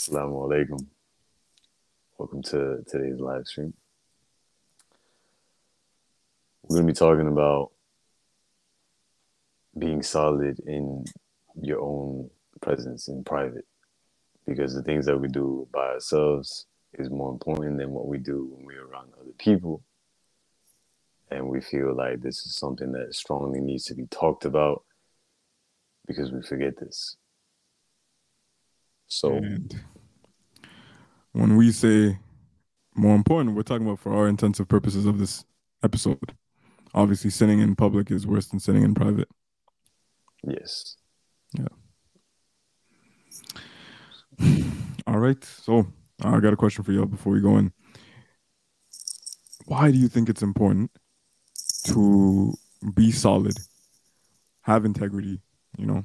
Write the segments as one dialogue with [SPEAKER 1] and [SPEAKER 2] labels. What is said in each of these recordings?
[SPEAKER 1] Assalamu alaikum. Welcome to today's live stream. We're going to be talking about being solid in your own presence in private because the things that we do by ourselves is more important than what we do when we're around other people. And we feel like this is something that strongly needs to be talked about because we forget this. So,
[SPEAKER 2] And when we say more important, we're talking about for our intensive purposes of this episode. Obviously, sinning in public is worse than sinning in private.
[SPEAKER 1] yes. Yeah.
[SPEAKER 2] All right. So I got a question for y'all before we go in. Why do you think it's important to be solid, have integrity, you know,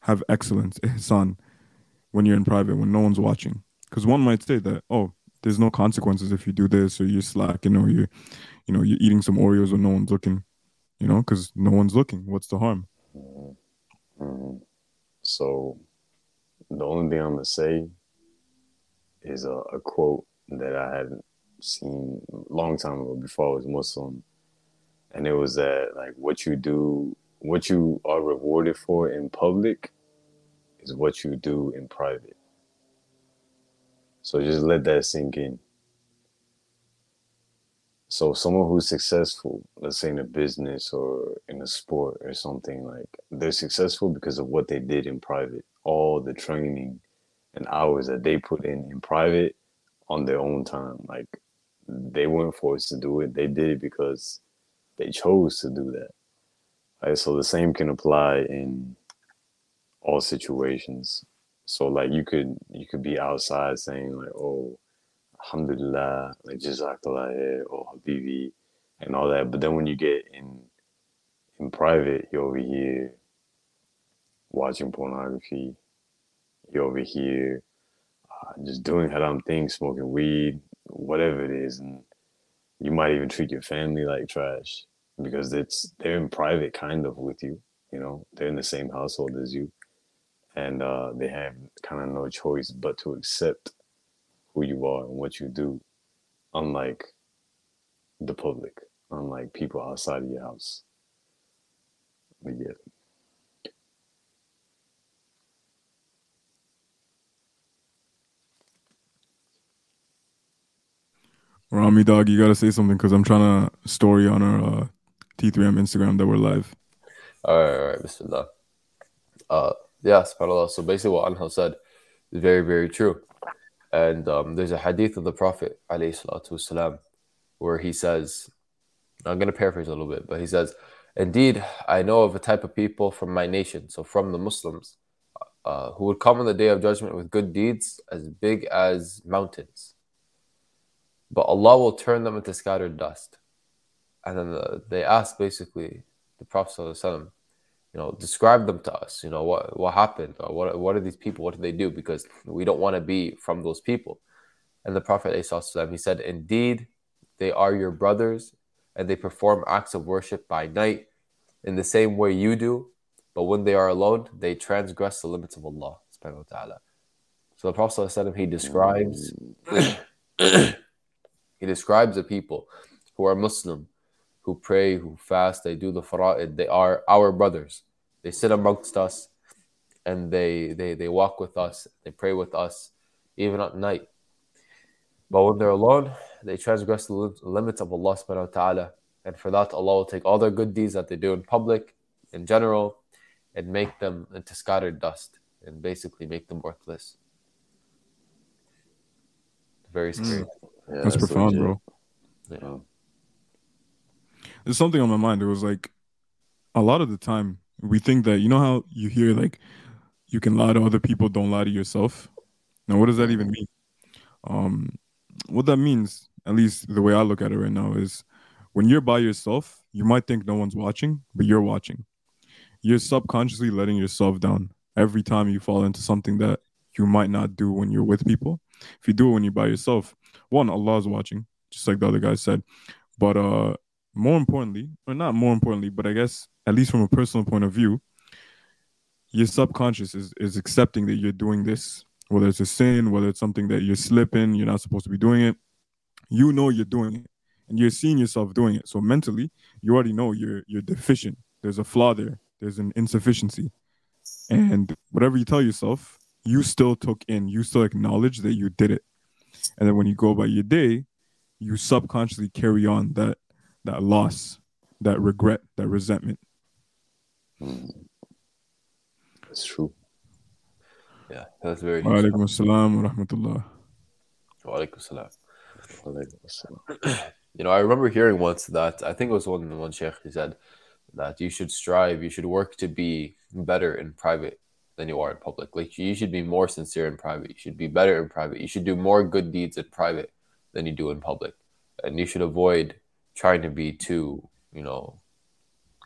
[SPEAKER 2] have excellence, eh, ihsan, when you're in private, when no one's watching? Because one might say that, oh, there's no consequences if you do this, or you're slacking, or you're, you know, you're eating some Oreos when no one's looking, you know, because no one's looking. What's the harm?
[SPEAKER 1] Mhm. So, the only thing I'm gonna say is a, a quote that I hadn't seen a long time ago before I was Muslim, and it was that like what you do, what you are rewarded for in public, is what you do in private. So just let that sink in. So someone who's successful, let's say in a business or in a sport or something, like they're successful because of what they did in private, all the training and hours that they put in in private on their own time. Like they weren't forced to do it; they did it because they chose to do that. Right. So the same can apply in all situations. So like you could you could be outside saying like, oh, alhamdulillah, like jazakallah or habibi, and all that. But then when you get in in private, you're over here watching pornography. You're over here uh, just doing haram things, smoking weed, whatever it is, and you might even treat your family like trash because it's they're in private kind of with you. You know, they're in the same household as you, and uh, they have kind of no choice but to accept who you are and what you do, unlike the public, unlike people outside of your house. But yeah.
[SPEAKER 2] Rami dog, you gotta say something because I'm trying to story on our uh, T3M Instagram that we're live.
[SPEAKER 3] All right, all right, Bismillah. Uh, yeah, subhanAllah. So basically, what Anhel said is very, very true. And um, there's a hadith of the Prophet, wasalam, where he says, I'm going to paraphrase a little bit, but he says, Indeed, I know of a type of people from my nation, so from the Muslims, uh, who would come on the day of judgment with good deeds as big as mountains. But Allah will turn them into scattered dust. And then the, they ask basically the Prophet, ﷺ, you know, describe them to us. You know, what what happened? What what are these people? What did they do? Because we don't want to be from those people. And the Prophet ﷺ, he said, Indeed, they are your brothers, and they perform acts of worship by night in the same way you do. But when they are alone, they transgress the limits of Allah. Subhanahu wa ta'ala. So the Prophet ﷺ, he describes mm. he describes the people who are Muslim, who pray, who fast, they do the fara'id, they are our brothers. They sit amongst us and they, they, they walk with us, they pray with us, even at night. But when they're alone, they transgress the limits of Allah subhanahu wa ta'ala. And for that, Allah will take all their good deeds that they do in public, in general, and make them into scattered dust and basically make them worthless. Very hmm. scary.
[SPEAKER 1] Yeah,
[SPEAKER 2] That's profound,
[SPEAKER 1] legit.
[SPEAKER 2] bro.
[SPEAKER 3] Yeah.
[SPEAKER 2] There's something on my mind. It was like a lot of the time we think that you know how you hear like you can lie to other people, don't lie to yourself. Now, what does that even mean? Um, what that means, at least the way I look at it right now, is when you're by yourself, you might think no one's watching, but you're watching. You're subconsciously letting yourself down every time you fall into something that you might not do when you're with people. If you do it when you're by yourself, one, Allah's watching, just like the other guy said. But uh more importantly, or not more importantly, but I guess at least from a personal point of view, your subconscious is, is accepting that you're doing this whether it's a sin, whether it's something that you're slipping, you're not supposed to be doing it, you know you're doing it and you're seeing yourself doing it. So mentally, you already know you're you're deficient. There's a flaw there. There's an insufficiency. And whatever you tell yourself, you still took in, you still acknowledge that you did it. And then when you go about your day, you subconsciously carry on that that loss, that regret, that resentment.
[SPEAKER 1] That's true.
[SPEAKER 3] Yeah, that's very
[SPEAKER 2] Wa alaikum assalam wa rahmatullah.
[SPEAKER 3] Wa alaikum
[SPEAKER 1] assalam.
[SPEAKER 3] You know, I remember hearing once that I think it was one one sheikh he said that you should strive, you should work to be better in private than you are in public. Like you should be more sincere in private. You should be better in private. You should do more good deeds in private than you do in public. And you should avoid trying to be too, you know,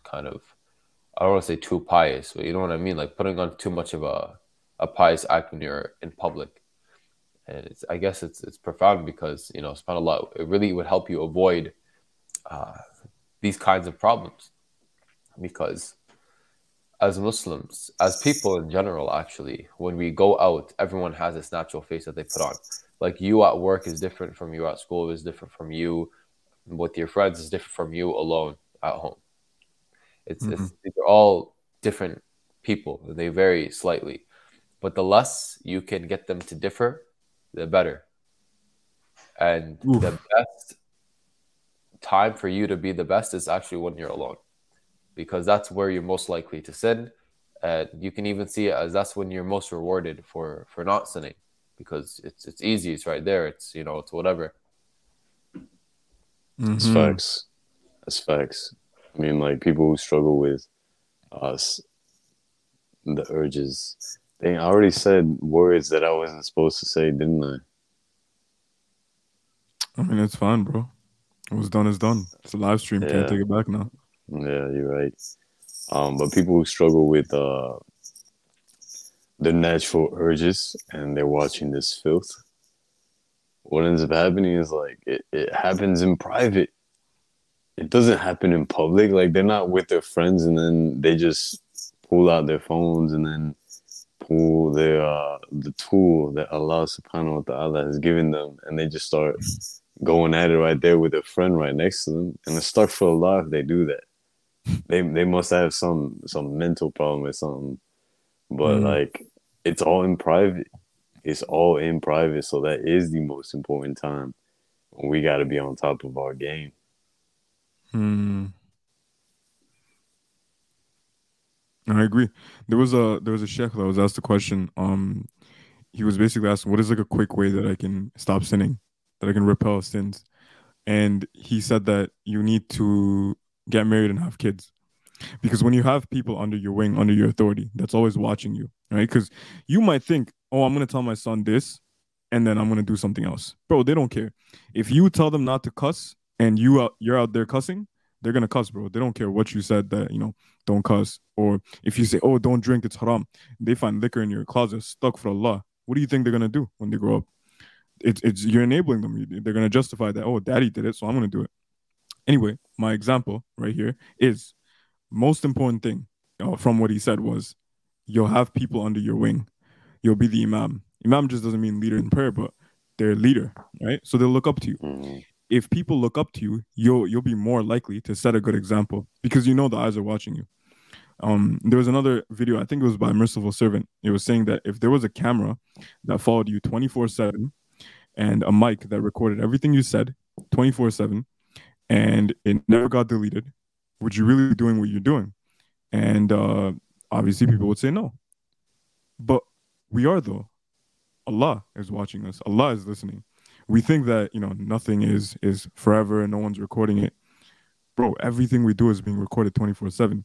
[SPEAKER 3] kind of I don't want to say too pious, but you know what I mean? Like putting on too much of a a pious act when you're in public. And it's I guess it's it's profound because, you know, subhanAllah, it really would help you avoid uh, these kinds of problems. Because as Muslims, as people in general, actually, when we go out, everyone has this natural face that they put on. Like you at work is different from you at school, is different from you with your friends, is different from you alone at home. It's, mm-hmm. it's these are all different people. They vary slightly, but the less you can get them to differ, the better. And
[SPEAKER 2] Oof.
[SPEAKER 3] the best time for you to be the best is actually when you're alone because that's where you're most likely to sin. And you can even see it as that's when you're most rewarded for for not sinning because it's it's easy, it's right there, it's you know, it's whatever.
[SPEAKER 1] That's
[SPEAKER 2] Mhm.
[SPEAKER 1] facts. I mean, like people who struggle with us, the urges. I already said words that I wasn't supposed to say, didn't I?
[SPEAKER 2] I mean, it's fine, bro. What's done is done. It's a live stream.
[SPEAKER 1] Yeah.
[SPEAKER 2] Can't take it back now.
[SPEAKER 1] Yeah, you're right. Um, but people who struggle with uh the natural urges and they're watching this filth, what ends up happening is like it, it happens in private. It doesn't happen in public. Like they're not with their friends and then they just pull out their phones and then pull their uh the tool that Allah subhanahu wa ta'ala has given them and they just start going at it right there with a friend right next to them. And it's stuck for a lot if they do that they they must have some some mental problem or something. But
[SPEAKER 2] Mhm.
[SPEAKER 1] like it's all in private. It's all in private. So that is the most important time. We gotta be on top of our game.
[SPEAKER 2] Hmm. I agree. There was a there was a sheikh that was asked a question. Um, he was basically asking, "What is like a quick way that I can stop sinning, that I can repel sins?" And he said that you need to get married and have kids, because when you have people under your wing, under your authority, that's always watching you, right? Because you might think, "Oh, I'm gonna tell my son this, and then I'm gonna do something else." Bro, they don't care. If you tell them not to cuss and you out, you're out there cussing, they're gonna cuss, bro. They don't care what you said that you know don't cuss, or if you say, "Oh, don't drink, it's haram," they find liquor in your closet stuck for Allah. What do you think they're gonna do when they grow up? It's it's you're enabling them. They're gonna justify that. Oh, daddy did it, so I'm gonna do it. Anyway, my example right here is most important thing uh, from what he said was you'll have people under your wing. You'll be the imam. Imam just doesn't mean leader in prayer, but they're leader, right? So they'll look up to you
[SPEAKER 1] Mhm.
[SPEAKER 2] if people look up to you, you'll you'll be more likely to set a good example because you know the eyes are watching you. Um, there was another video, I think it was by Merciful Servant. It was saying that if there was a camera that followed you 24 7 and a mic that recorded everything you said 24 7 and it never got deleted, would you really be doing what you're doing? And uh, obviously, people would say no. But we are, though. Allah is watching us, Allah is listening. We think that you know nothing is is forever and no one's recording it. Bro everything we do is being recorded 24 7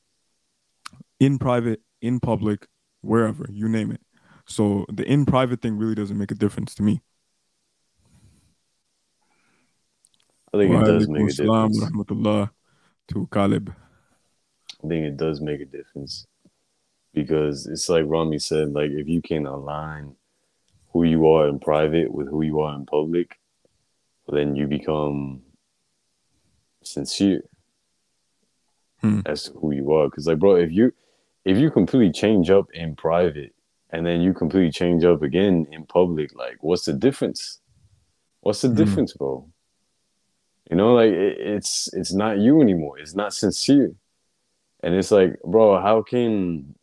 [SPEAKER 2] in private in public wherever you name it. So the in private thing really doesn't make a difference to me.
[SPEAKER 1] I think it does make a difference.
[SPEAKER 2] to Kalib
[SPEAKER 1] I think it does make a difference because it's like Rami said, like if you can align who you are in private with who you are in public, then you become sincere
[SPEAKER 2] Hmm.
[SPEAKER 1] as to who you are. Because like, bro, if you if you completely change up in private and then you completely change up again in public. Like, what's the difference? What's the
[SPEAKER 2] Mhm.
[SPEAKER 1] difference, bro? You know, like it, it's it's not you anymore. It's not sincere, and it's like, bro, how can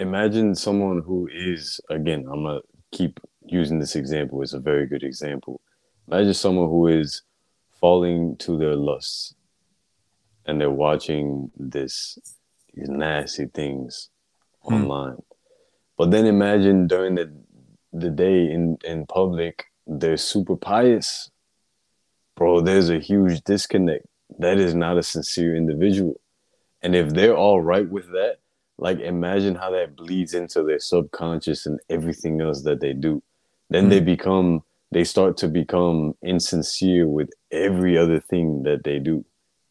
[SPEAKER 1] imagine someone who is again? I'm gonna keep using this example. It's a very good example. Imagine someone who is falling to their lusts, and they're watching this these nasty things
[SPEAKER 2] Hmm.
[SPEAKER 1] online. But then imagine during the the day in in public, they're super pious. Bro, there's a huge disconnect. That is not a sincere individual. And if they're all right with that, like imagine how that bleeds into their subconscious and everything else that they do. Then they become they start to become insincere with every other thing that they do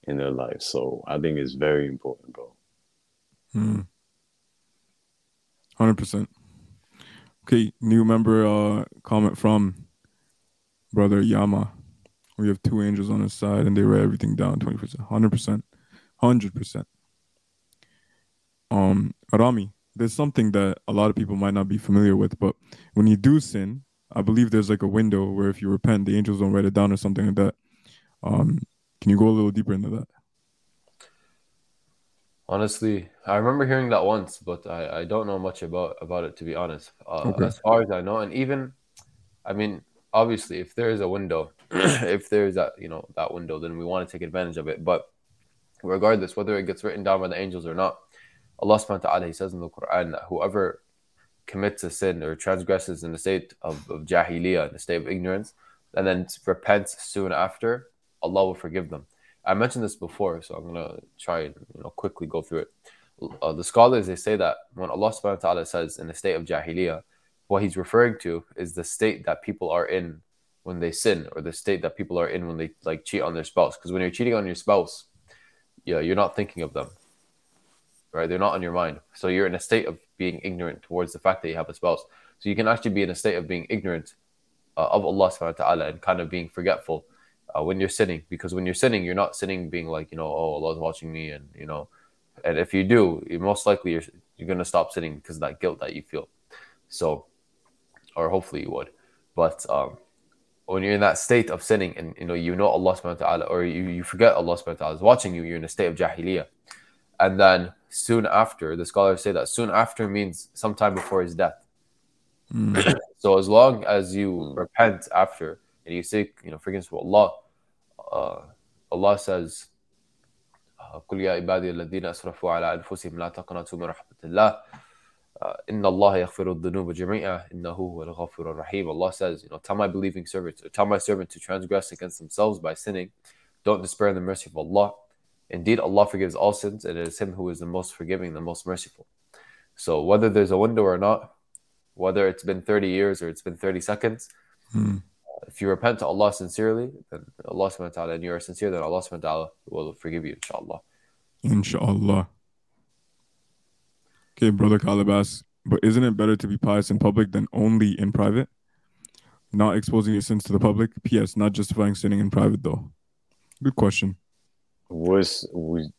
[SPEAKER 1] in their life. So I think it's very important, bro.
[SPEAKER 2] Hmm. Hundred percent. Okay, new member uh comment from brother Yama. We have two angels on his side and they write everything down twenty percent. Hundred percent. Hundred percent. Um Rami, there's something that a lot of people might not be familiar with, but when you do sin, I believe there's like a window where if you repent, the angels don't write it down or something like that. Um, can you go a little deeper into that?
[SPEAKER 3] Honestly, I remember hearing that once, but I, I don't know much about about it to be honest. Uh,
[SPEAKER 2] Okay.
[SPEAKER 3] As far as I know, and even, I mean, obviously, if there is a window, if there is that you know that window, then we want to take advantage of it. But regardless, whether it gets written down by the angels or not, Allah Subhanahu wa Taala He says in the Quran that whoever commits a sin or transgresses in the state of, of jahiliyyah, in the state of ignorance, and then repents soon after, Allah will forgive them. I mentioned this before, so I'm gonna try and you know quickly go through it. Uh, the scholars they say that when Allah Subhanahu wa Taala says in the state of jahiliyyah, what He's referring to is the state that people are in when they sin, or the state that people are in when they like cheat on their spouse. Because when you're cheating on your spouse, yeah, you're not thinking of them, right? They're not on your mind, so you're in a state of being ignorant towards the fact that you have a spouse. So you can actually be in a state of being ignorant uh, of Allah Subhanahu wa Taala and kind of being forgetful uh, when you're sinning. Because when you're sinning you're not sinning being like you know oh Allah's watching me and you know. And if you do you most likely you're, you're going to stop sinning because of that guilt that you feel. So or hopefully you would. But um, when you're in that state of sinning and you know you know Allah subhanahu wa ta'ala or you, you forget Allah subhanahu wa ta'ala is watching you you're in a state of jahiliyyah and then soon after the scholars say that soon after means sometime before his death
[SPEAKER 2] Mm.
[SPEAKER 3] so as long as you repent after and you seek, you know, forgiveness from Allah, uh, Allah says, قل يا عبادي الذين أسرفوا على أنفسهم لا تقنطوا من رحمة الله إن الله يغفر الذنوب جميعا إنه هو الغفور الرحيم Allah says, you know, tell my believing servants, or tell my servant to transgress against themselves by sinning. Don't despair in the mercy of Allah. Indeed, Allah forgives all sins, and it is Him who is the most forgiving, the most merciful. So whether there's a window or not, whether it's been 30 years or it's been 30 seconds,
[SPEAKER 2] Mm.
[SPEAKER 3] if you repent to Allah sincerely, then Allah subhanahu wa ta'ala, and you are sincere, then Allah subhanahu wa ta'ala will forgive you, inshallah.
[SPEAKER 2] Inshallah. Okay, brother Calabas. But isn't it better to be pious in public than only in private? Not exposing your sins to the public. P.S. Not justifying sinning in private, though. Good question.
[SPEAKER 1] What's we?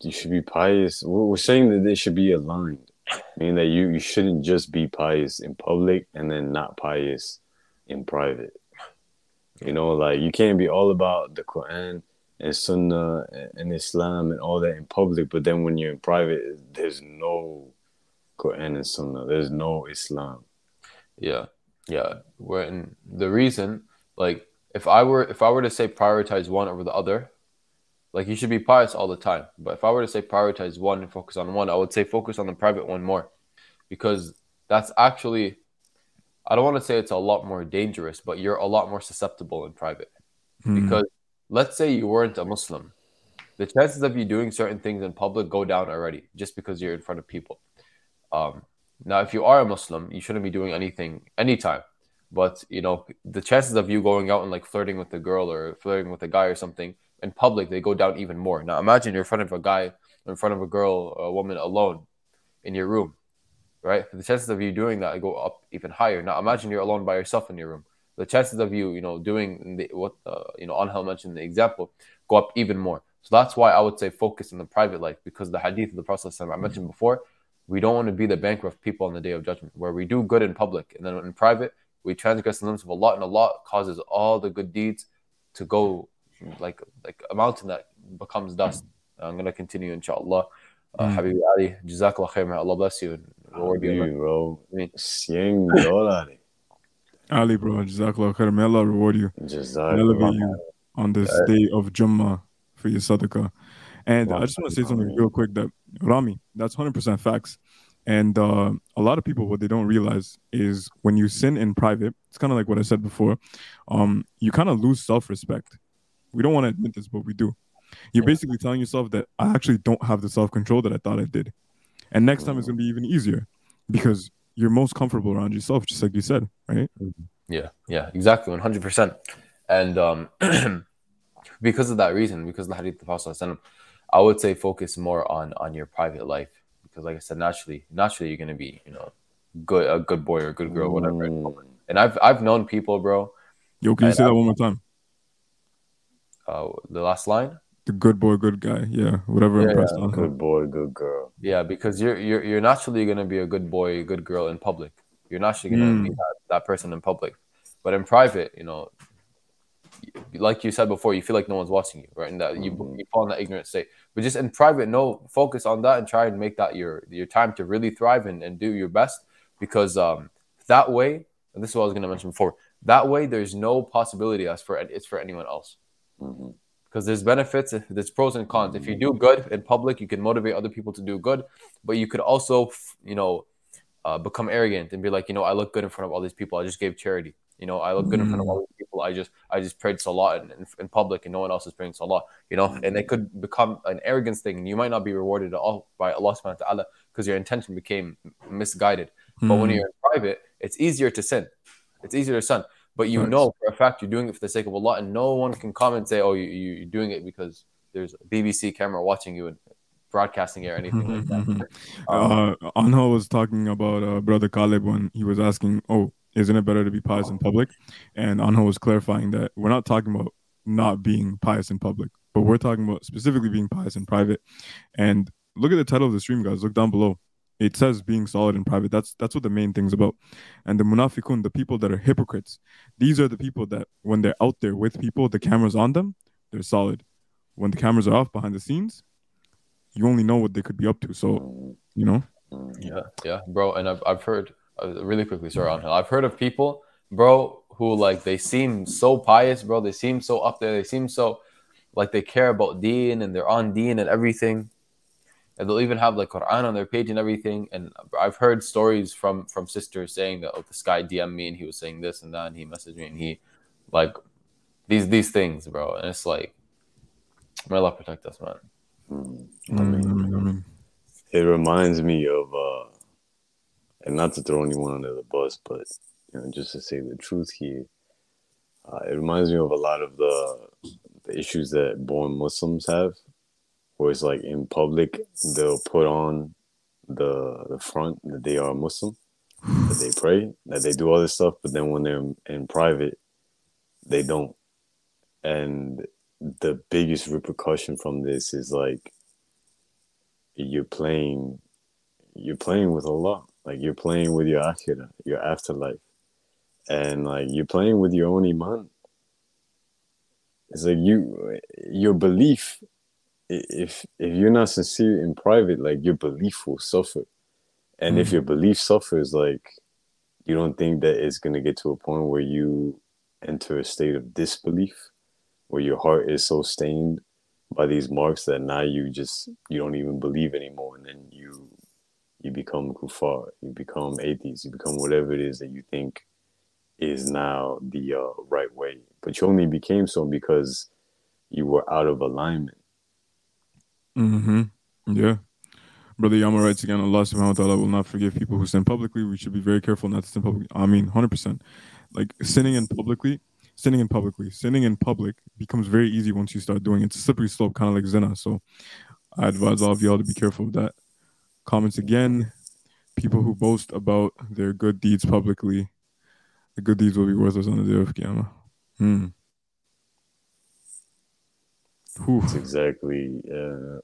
[SPEAKER 1] You should be pious. We're we're saying that they should be aligned, meaning that you you shouldn't just be pious in public and then not pious in private. You know, like you can't be all about the Quran and Sunnah and Islam and all that in public, but then when you're in private, there's no Quran and Sunnah. There's no Islam.
[SPEAKER 3] Yeah, yeah. When the reason, like, if I were if I were to say prioritize one over the other, like you should be pious all the time. But if I were to say prioritize one and focus on one, I would say focus on the private one more, because that's actually, I don't want to say it's a lot more dangerous, but you're a lot more susceptible in private.
[SPEAKER 2] Mm.
[SPEAKER 3] Because let's say you weren't a Muslim, the chances of you doing certain things in public go down already just because you're in front of people. Um, now, if you are a Muslim, you shouldn't be doing anything anytime. But you know, the chances of you going out and like flirting with a girl or flirting with a guy or something in public, they go down even more. Now, imagine you're in front of a guy, in front of a girl, a woman alone in your room, right? The chances of you doing that go up even higher. Now, imagine you're alone by yourself in your room. The chances of you, you know, doing the, what uh, you know, Angel mentioned the example, go up even more. So that's why I would say focus on the private life because the hadith of the Prophet I mentioned before, we don't want to be the bankrupt people on the day of judgment, where we do good in public and then in private we transgress the limits of Allah, and Allah causes all the good deeds to go like like a mountain that becomes dust. I'm gonna continue, inshallah. Uh,
[SPEAKER 2] Mm.
[SPEAKER 3] Habib Ali, Jazakallah khair, may Allah bless you and reward you.
[SPEAKER 1] Habibi, bro.
[SPEAKER 3] I mean-
[SPEAKER 1] 100 dólares.
[SPEAKER 2] Ali, bro, Jazakallah khair. May Allah reward you,
[SPEAKER 1] Just
[SPEAKER 2] elevate you on this day of Jummah for your sadaqah. And I just want to say something real quick that Rami, that's 100% facts. And uh, a lot of people, what they don't realize is when you sin in private, it's kind of like what I said before, um, you kind of lose self respect. We don't want to admit this, but we do. You're
[SPEAKER 3] Yeah.
[SPEAKER 2] basically telling yourself that I actually don't have the self control that I thought I did. And next time it's going to be even easier because you're most comfortable around yourself, just like you said, right?
[SPEAKER 3] Yeah, yeah, exactly, one hundred percent. And um, because of that reason, because of the hadith of the Prophet, I would say focus more on on your private life because, like I said, naturally, naturally, you're gonna be, you know, good a good boy or a good girl, whatever. And I've I've known people, bro.
[SPEAKER 2] Yo, can you say that one more time?
[SPEAKER 3] Uh, the last line,
[SPEAKER 2] The good boy, good guy. Yeah, whatever
[SPEAKER 3] Yeah,
[SPEAKER 2] impressed
[SPEAKER 3] yeah.
[SPEAKER 1] Good boy, good girl.
[SPEAKER 3] yeah, because you're you're you're naturally gonna be a good boy, good girl in public. You're naturally gonna
[SPEAKER 2] Mm.
[SPEAKER 3] be that, that person in public, but in private, you know, like you said before, you feel like no one's watching you, right? And that you,
[SPEAKER 1] Mhm.
[SPEAKER 3] you fall in that ignorant state. But just in private, no, focus on that and try and make that your your time to really thrive and, and do your best. Because um, that way, and this is what I was gonna mention before. That way, there's no possibility as for it's for anyone else.
[SPEAKER 1] Mhm.
[SPEAKER 3] Because there's benefits, there's pros and cons. If you do good in public, you can motivate other people to do good, but you could also, you know, uh, become arrogant and be like, you know, I look good in front of all these people. I just gave charity. You know, I look good in front of all these people. I just, I just prayed salah in, in, in public, and no one else is praying salah. You know, and it could become an arrogance thing. And you might not be rewarded at all by Allah Subhanahu wa Taala because your intention became misguided. But when
[SPEAKER 2] Hmm.
[SPEAKER 3] you're in private, it's easier to sin. It's easier to sin. But you know for a fact you're doing it for the sake of Allah, and no one can come and say, "Oh, you, you- you're doing it because there's a BBC camera watching you and broadcasting it or anything like that." Um,
[SPEAKER 2] uh, Anho was talking about uh, brother Caleb when he was asking, "Oh, isn't it better to be pious in public?" And Anho was clarifying that we're not talking about not being pious in public, but we're talking about specifically being pious in private. And look at the title of the stream, guys. Look down below. It says being solid in private. That's that's what the main thing's about. And the munafiqun, the people that are hypocrites, these are the people that when they're out there with people, the cameras on them, they're solid. When the cameras are off behind the scenes, you only know what they could be up to. So you know.
[SPEAKER 3] Yeah, yeah, bro. And I've, I've heard uh, really quickly, sorry, Angel. I've heard of people, bro, who like they seem so pious, bro. They seem so up there. They seem so like they care about Deen and they're on Deen and everything. And they'll even have like Quran on their page and everything. And I've heard stories from from sisters saying that oh, this guy DM'd me and he was saying this and that, and he messaged me and he like these these things, bro. And it's like, may Allah protect us, man.
[SPEAKER 1] Mm.
[SPEAKER 2] I mean, I mean, I mean.
[SPEAKER 1] It reminds me of, uh, and not to throw anyone under the bus, but you know, just to say the truth here, uh, it reminds me of a lot of the, the issues that born Muslims have, where it's like in public they'll put on the the front that they are Muslim, that they pray, that they do all this stuff, but then when they're in, private, they don't. And the biggest repercussion from this is like you're playing you're playing with Allah. Like you're playing with your akhirah, your afterlife. And like you're playing with your own iman. It's like you your belief if if you're not sincere in private, like your belief will suffer. And if
[SPEAKER 2] Mhm.
[SPEAKER 1] your belief suffers, like you don't think that it's gonna get to a point where you enter a state of disbelief, where your heart is so stained by these marks that now you just you don't even believe anymore and then you you become kuffar you become atheist you become whatever it is that you think is now the uh, right way but you only became so because you were out of alignment
[SPEAKER 2] Mm-hmm. Yeah. Brother Yama writes again, Allah subhanahu wa ta'ala will not forgive people who sin publicly. We should be very careful not to sin publicly. I mean, 100%. Like sinning in publicly, sinning in publicly, sinning in public becomes very easy once you start doing it. It's a slippery slope, kind of like zina. So I advise all of y'all to be careful of that. Comments again. People who boast about their good deeds publicly, the good deeds will be worthless on the day of Qiyamah. Hmm.
[SPEAKER 1] It's exactly uh,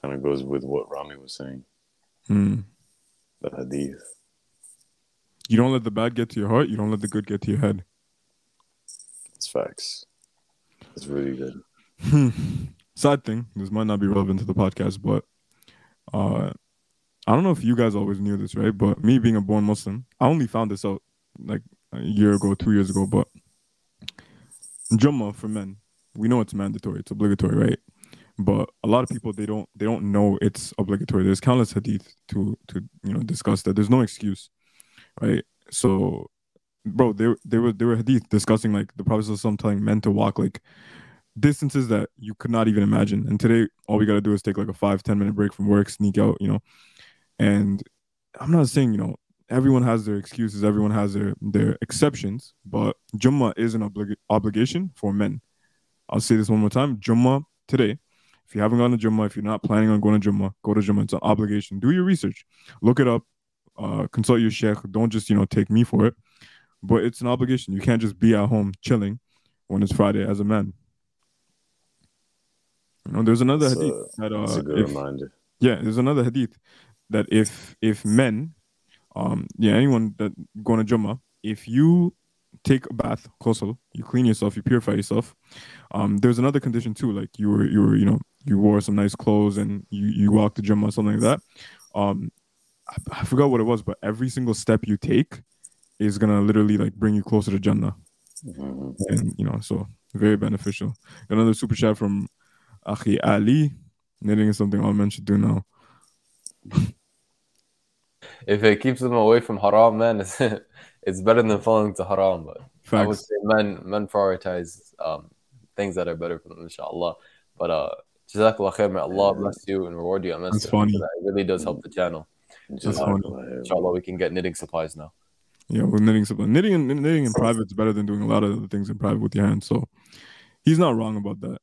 [SPEAKER 1] kind of goes with what rami was saying
[SPEAKER 2] Hmm.
[SPEAKER 1] The hadith.
[SPEAKER 2] You don't let the bad get to your heart. You don't let the good get to your head.
[SPEAKER 1] It's facts. It's really good.
[SPEAKER 2] Sad thing. This might not be relevant to the podcast, but uh, I don't know if you guys always knew this, right? But me being a born Muslim, I only found this out like a year ago, two years ago. But Jummah for men, we know it's mandatory, it's obligatory, right? But a lot of people they don't they don't know it's obligatory. There's countless hadith to to you know discuss that. There's no excuse, right? So, bro, there there were there were hadith discussing like the Prophet some telling men to walk like distances that you could not even imagine. And today, all we gotta do is take like a five ten minute break from work, sneak out, you know. And I'm not saying you know everyone has their excuses, everyone has their their exceptions, but Jummah is an oblig- obligation for men. I'll say this one more time: Jummah today. If you haven't gone to Jummah, if you're not planning on going to Jummah, go to Jummah. It's an obligation. Do your research, look it up, uh, consult your sheikh. Don't just you know take me for it, but it's an obligation. You can't just be at home chilling when it's Friday as a man. You know, there's another
[SPEAKER 1] It's
[SPEAKER 2] hadith
[SPEAKER 1] a-
[SPEAKER 2] that uh,
[SPEAKER 1] a good
[SPEAKER 2] if-
[SPEAKER 1] reminder.
[SPEAKER 2] yeah, there's another hadith that if if men, um, yeah, anyone that going to Jummah, if you take a bath, ghusl, you clean yourself, you purify yourself. Um, there's another condition too, like you were you were you know you wore some nice clothes and you you walked to or something like that. Um, I, I forgot what it was, but every single step you take is gonna literally like bring you closer to Jannah,
[SPEAKER 1] Mhm.
[SPEAKER 2] and you know so very beneficial. Another super chat from Akhi Ali. Knitting is something all men should do now.
[SPEAKER 3] If it keeps them away from haram, man, it's, it's better than falling to haram. But I would say men men prioritize um, things that are better for them, inshallah. But uh, Jazakallah khair, may Allah bless you and reward you.
[SPEAKER 2] That's funny.
[SPEAKER 3] It really does help the channel.
[SPEAKER 2] That's funny.
[SPEAKER 3] Inshallah, we can get knitting supplies now.
[SPEAKER 2] Yeah, with knitting something. Knitting and knitting in private is better than doing a lot of other things in private with your hands. So he's not wrong about that.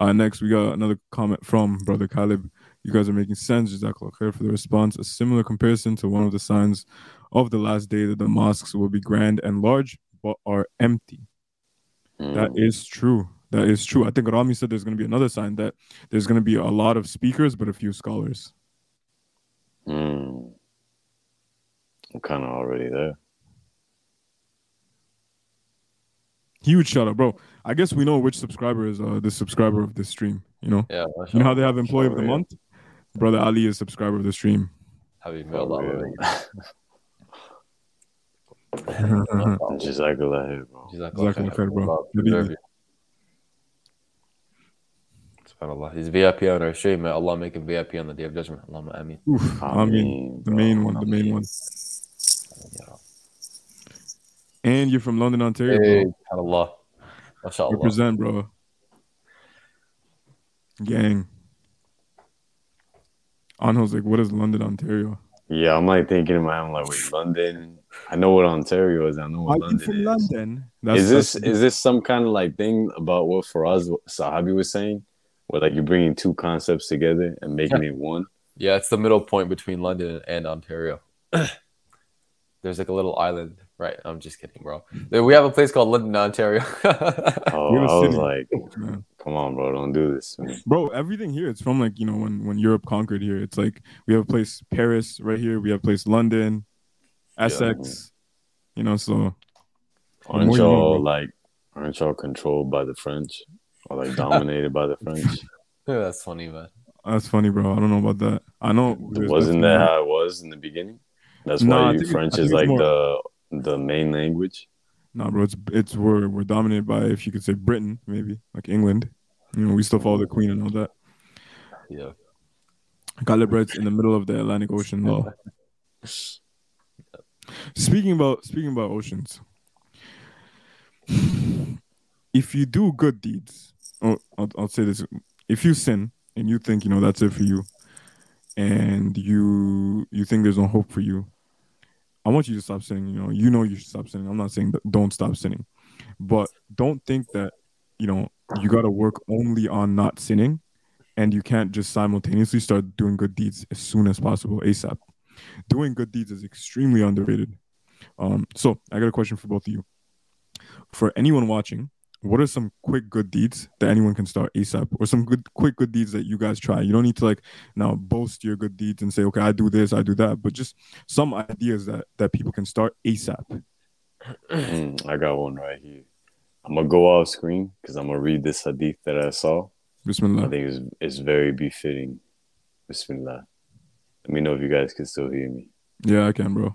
[SPEAKER 2] Uh, next, we got another comment from Brother Caleb. You guys are making sense. Jazakallah khair for the response. A similar comparison to one of the signs of the last day that the mosques will be grand and large, but are empty. That
[SPEAKER 1] Mm.
[SPEAKER 2] is true. That is true. I think Rami said there's going to be another sign that there's going to be a lot of speakers, but a few scholars.
[SPEAKER 1] Mm. I'm kind of already there.
[SPEAKER 2] Huge shout out, bro. I guess we know which subscriber is uh, the subscriber of this stream. You know,
[SPEAKER 3] Yeah,
[SPEAKER 2] you know how they have employee of the month. Brother Ali is subscriber of the stream.
[SPEAKER 3] Habib, may Allah
[SPEAKER 1] For
[SPEAKER 3] love
[SPEAKER 1] real.
[SPEAKER 3] you. Mm-hmm.
[SPEAKER 1] Jazakallah khair, bro.
[SPEAKER 3] Jazakallah
[SPEAKER 2] Jazakallah
[SPEAKER 3] khair.
[SPEAKER 2] khair, bro.
[SPEAKER 3] Allah
[SPEAKER 2] Nabi.
[SPEAKER 3] preserve. SubhanAllah. He's VIP on our stream. May Allah make him VIP on the day of judgment. Allahumma ameen.
[SPEAKER 2] Oof,
[SPEAKER 1] Ameen,
[SPEAKER 2] the main one, the main one. And you're from London, Ontario,
[SPEAKER 3] Hey,
[SPEAKER 2] bro.
[SPEAKER 3] SubhanAllah. MashaAllah.
[SPEAKER 2] Represent, bro. Gang. Angel's like, what is London, Ontario?
[SPEAKER 1] Yeah, I'm like thinking in my head, I'm like, wait, London. I know what Ontario is. I know what
[SPEAKER 2] Are you
[SPEAKER 1] London
[SPEAKER 2] from
[SPEAKER 1] is.
[SPEAKER 2] London?
[SPEAKER 1] is this
[SPEAKER 2] that's-
[SPEAKER 1] is this some kind of like thing about what Faraz Sahabi was saying, where like you're bringing two concepts together and making it one?
[SPEAKER 3] Yeah, it's the middle point between London and Ontario. There's like a little island. Right. I'm just kidding, bro. We have a place called London, Ontario.
[SPEAKER 1] Oh,
[SPEAKER 2] We're a
[SPEAKER 1] I was like, come on, bro, don't do this. to me.
[SPEAKER 2] Bro, everything here, it's from like, you know, when, when Europe conquered here, it's like we have a place Paris right here, we have a place London, Essex, you know, so
[SPEAKER 1] Aren't
[SPEAKER 2] you know,
[SPEAKER 1] y'all like, aren't y'all controlled by the French or like dominated by the French?
[SPEAKER 3] Yeah, That's funny, man.
[SPEAKER 2] that's funny, bro. I don't know about that. I know there's
[SPEAKER 1] Wasn't that how it was in the beginning? That's
[SPEAKER 2] Nah,
[SPEAKER 1] why you French is
[SPEAKER 2] it's
[SPEAKER 1] like
[SPEAKER 2] more-
[SPEAKER 1] the the main language.
[SPEAKER 2] Nah, bro, it's it's we're we're dominated by if you could say Britain, maybe like England. You know, we still follow the mm. Queen and all that.
[SPEAKER 3] Yeah.
[SPEAKER 2] Calibrett's in the middle of the Atlantic Ocean, though. Speaking about speaking about oceans, if you do good deeds, oh, I'll, I'll say this: if you sin and you think you know that's it for you, and you you think there's no hope for you, I want you to stop sinning. You know, you know you should stop sinning. I'm not saying don't stop sinning, but don't think that you know you got to work only on not sinning, and you can't just simultaneously start doing good deeds as soon as possible, ASAP. Doing good deeds is extremely underrated. Um, so I got a question for both of you. For anyone watching, what are some quick good deeds that anyone can start ASAP, or some good quick good deeds that you guys try? You don't need to like now boast your good deeds and say, okay, I do this, I do that, but just some ideas that that people can start ASAP.
[SPEAKER 1] I got one right here. I'm gonna go off screen because I'm gonna read this hadith that I saw.
[SPEAKER 2] Bismillah.
[SPEAKER 1] I think it's it's very befitting. Bismillah. Let me know if you guys can still hear me.
[SPEAKER 2] Yeah, I can, bro.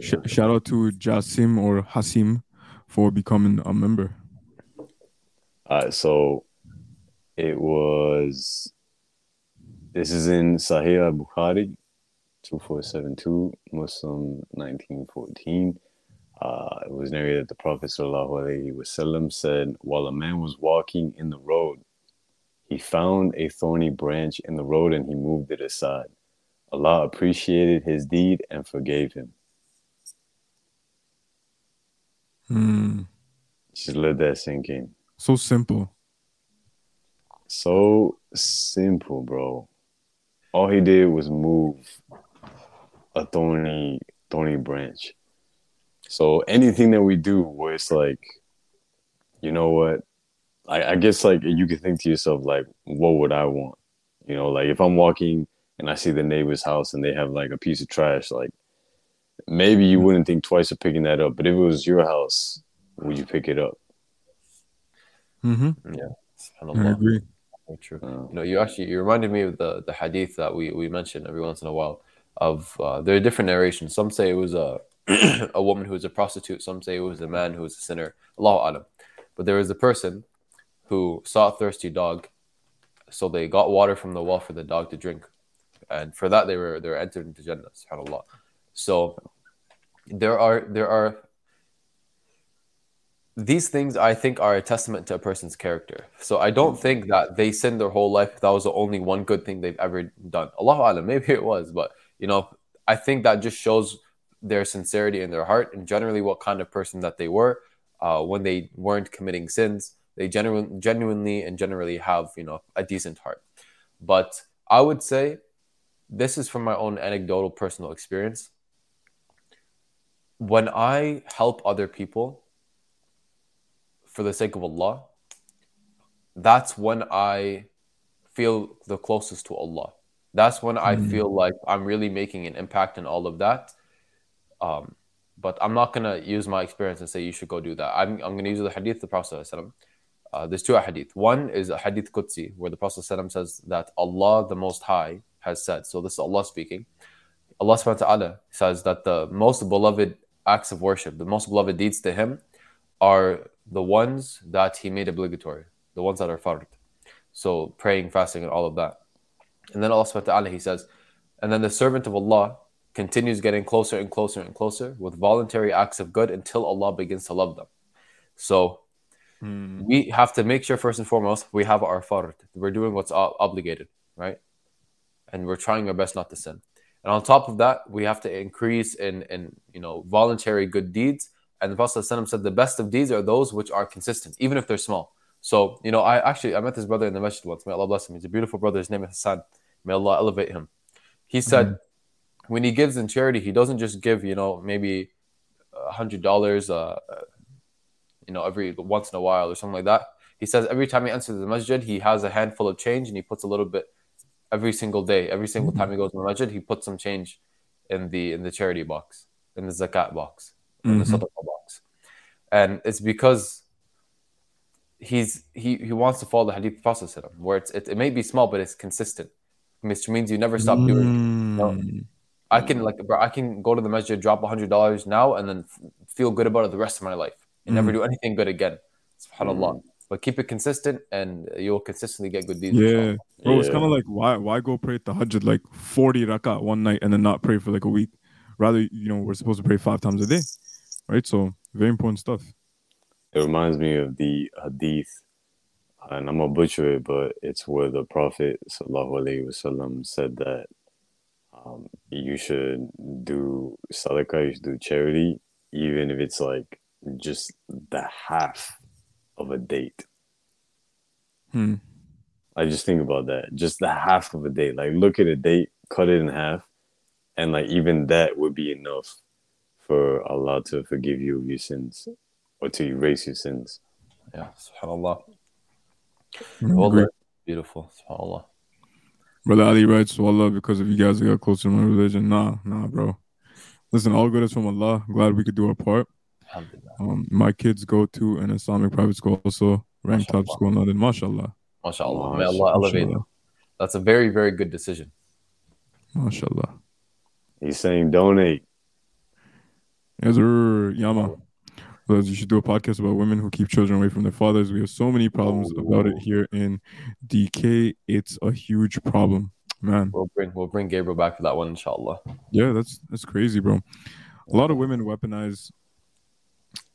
[SPEAKER 2] Sh- shout out to Jasim or Hasim for becoming a member.
[SPEAKER 1] Uh, so it was. This is in Sahih Bukhari, two four seven two Muslim nineteen fourteen. Uh, it was narrated that the Prophet sallallahu alaihi wasallam said, while a man was walking in the road, he found a thorny branch in the road and he moved it aside. Allah appreciated his deed and forgave him.
[SPEAKER 2] Hmm.
[SPEAKER 1] Just let that sink in.
[SPEAKER 2] So simple.
[SPEAKER 1] So simple, bro. All he did was move a thorny, thorny branch. So anything that we do where it's like, you know what? I, I guess like you could think to yourself, like, what would I want? You know, like if I'm walking and I see the neighbor's house and they have like a piece of trash, like maybe you wouldn't think twice of picking that up. But if it was your house, would you pick it up?
[SPEAKER 2] Mm-hmm.
[SPEAKER 3] Yeah,
[SPEAKER 2] I
[SPEAKER 3] subhanallah.
[SPEAKER 2] agree.
[SPEAKER 3] Very true.
[SPEAKER 1] Uh,
[SPEAKER 3] You know, you actually you reminded me of the the hadith that we we mention every once in a while. Of uh, there are different narrations. Some say it was a a woman who was a prostitute. Some say it was a man who was a sinner. Allahu alam. But there was a person who saw a thirsty dog, so they got water from the well for the dog to drink, and for that they were they were entered into Jannah. Subhanallah. So there are there are these things I think are a testament to a person's character. So I don't think that they sinned their whole life. That was the only one good thing they've ever done. Allahu Alam, maybe it was, but you know, I think that just shows their sincerity in their heart and generally what kind of person that they were uh, when they weren't committing sins. They genuine, genuinely and generally have you know a decent heart. But I would say this is from my own anecdotal personal experience. When I help other people for the sake of Allah, that's when I feel the closest to Allah. That's when I
[SPEAKER 2] Mm.
[SPEAKER 3] feel like I'm really making an impact in all of that. Um, but I'm not gonna use my experience and say you should go do that. I'm, I'm gonna use the hadith of the Prophet. Uh, there's two hadith. One is a hadith Qudsi, where the Prophet ﷺ says that Allah the Most High has said. So this is Allah speaking. Allah subhanahu wa ta'ala says that the most beloved acts of worship, the most beloved deeds to Him, are the ones that He made obligatory, the ones that are fard. So praying, fasting, and all of that. And then Allah subhanahu wa ta'ala, He says, and then the servant of Allah continues getting closer and closer and closer with voluntary acts of good until Allah begins to love them. So
[SPEAKER 2] Mm.
[SPEAKER 3] we have to make sure first and foremost we have our fard. We're doing what's ob- obligated, right? And we're trying our best not to sin. And on top of that, we have to increase in in you know voluntary good deeds. And the Prophet said the best of deeds are those which are consistent, even if they're small. So you know, I actually I met this brother in the masjid once. May Allah bless him. He's a beautiful brother. His name is Hassan. May Allah elevate him. He said when he gives in charity, he doesn't just give you know maybe a hundred dollars, uh, uh, you know, every once in a while or something like that. He says every time he enters the masjid, he has a handful of change and he puts a little bit every single day. Every single time he goes to the masjid, he puts some change in the in the charity box, in the zakat box, in the
[SPEAKER 2] Mhm.
[SPEAKER 3] sadaqah box, and it's because he's he he wants to follow the hadith process in him, where it's it, it may be small but it's consistent, which means you never stop doing. it.
[SPEAKER 2] Mm.
[SPEAKER 3] I can like bro, I can go to the masjid, drop hundred dollars now, and then f- feel good about it the rest of my life, and never
[SPEAKER 2] Mm.
[SPEAKER 3] do anything good again. Subhanallah. But keep it consistent, and you'll consistently get good deeds.
[SPEAKER 2] Yeah,
[SPEAKER 3] inshallah.
[SPEAKER 2] bro. It's kind of like why why go pray at the Hajj like forty rakat one night and then not pray for like a week. Rather, you know, we're supposed to pray five times a day, right? So very important stuff.
[SPEAKER 1] It reminds me of the hadith, and I'm gonna butcher it, but it's where the Prophet sallallahu alaihi wasallam said that um, you should do sadaqah, you should do charity, even if it's like just the half of a date.
[SPEAKER 2] Hmm.
[SPEAKER 1] I just think about that, just the half of a date. Like look at a date, cut it in half, and like even that would be enough for Allah to forgive you of your sins or to erase your sins.
[SPEAKER 3] Yeah, subhanallah.
[SPEAKER 2] Mm,
[SPEAKER 3] Wallah,
[SPEAKER 2] agree.
[SPEAKER 3] beautiful, subhanallah.
[SPEAKER 2] Brother Ali writes, Wallah, because of you guys, I got closer to my religion. Nah, nah, bro. Listen, all good is from Allah. Glad we could do our part.
[SPEAKER 3] Alhamdulillah.
[SPEAKER 2] Um, my kids go to an Islamic private school, also ranked top
[SPEAKER 3] Mashallah.
[SPEAKER 2] school in London. MashaAllah.
[SPEAKER 3] MashaAllah. May
[SPEAKER 1] Mashallah.
[SPEAKER 3] Allah elevate
[SPEAKER 2] Mashallah.
[SPEAKER 3] them. That's a very, very good decision.
[SPEAKER 2] MashaAllah.
[SPEAKER 1] He's saying donate.
[SPEAKER 2] Yes, sir. Yama. Brothers, you should do a podcast about women who keep children away from their fathers. We have so many problems about it here in DK. It's a huge problem, man.
[SPEAKER 3] We'll bring we'll bring Gabriel back for that one, inshallah.
[SPEAKER 2] Yeah, that's that's crazy, bro. A lot of women weaponize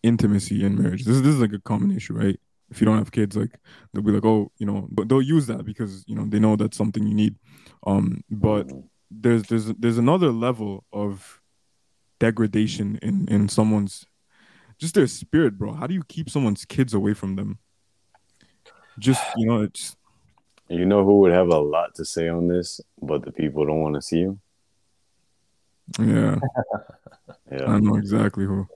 [SPEAKER 2] intimacy in marriage. This is this is like a common issue, right? If you don't have kids, like they'll be like, oh, you know, but they'll use that because you know they know that's something you need. Um, but
[SPEAKER 1] Mhm.
[SPEAKER 2] there's there's there's another level of degradation in in someone's just their spirit, bro. How do you keep someone's kids away from them? Just you know, it's
[SPEAKER 1] You know who would have a lot to say on this, but the people don't want to see you.
[SPEAKER 2] yeah,
[SPEAKER 1] Yeah.
[SPEAKER 2] I know exactly who.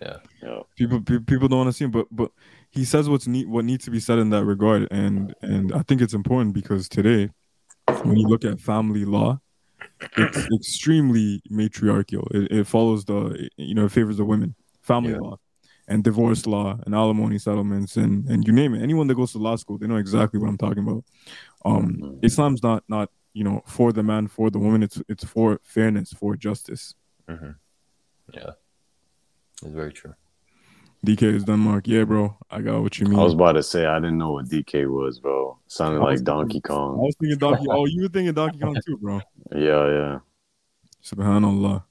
[SPEAKER 3] Yeah.
[SPEAKER 1] yeah.
[SPEAKER 2] people people don't want to see him but but he says what's need what needs to be said in that regard and and i think it's important because today when you look at family law it's extremely matriarchal it, it follows the you know it favors the women family
[SPEAKER 3] Yeah.
[SPEAKER 2] law and divorce law and alimony settlements and and you name it anyone that goes to law school they know exactly what i'm talking about um
[SPEAKER 1] Mhm.
[SPEAKER 2] islam's not not you know for the man for the woman it's it's for fairness for justice
[SPEAKER 3] hmm Yeah. It's very true.
[SPEAKER 2] dk is denmark yeah bro i got what you mean
[SPEAKER 1] I was about to say I didn't know what DK was, bro. Sounded
[SPEAKER 2] was
[SPEAKER 1] like Donkey
[SPEAKER 2] I
[SPEAKER 1] Kong.
[SPEAKER 2] was thinking Donkey. Oh, you were thinking Donkey Kong too, bro.
[SPEAKER 1] Yeah, yeah.
[SPEAKER 2] Subhanallah.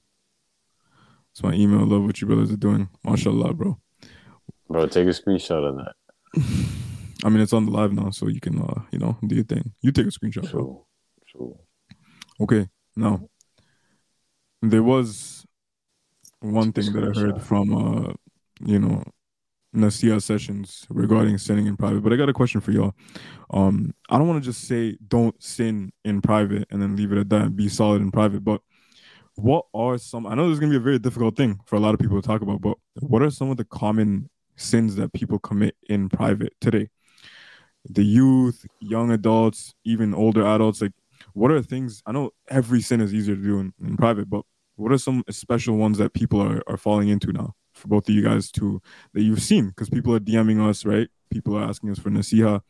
[SPEAKER 2] It's my email. Love what you brothers are doing. Mashallah, bro.
[SPEAKER 1] Bro, take a screenshot of that.
[SPEAKER 2] I mean, it's on the live now, so you can, uh, you know, do your thing. You take a screenshot, bro.
[SPEAKER 1] True. True.
[SPEAKER 2] Okay. Now, there was one thing that I heard from, uh, you know, Nasiha sessions regarding sinning in private, but I got a question for y'all. Um, I don't want to just say don't sin in private and then leave it at that and be solid in private, but what are some I know this is gonna be a very difficult thing for a lot of people to talk about, but what are some of the common sins that people commit in private today? The youth, young adults, even older adults, like what are things I know every sin is easier to do in, in private, but what are some special ones that people are, are falling into now for both of you guys to that you've seen? Because people are DMing us, right? People are asking us for nasiha.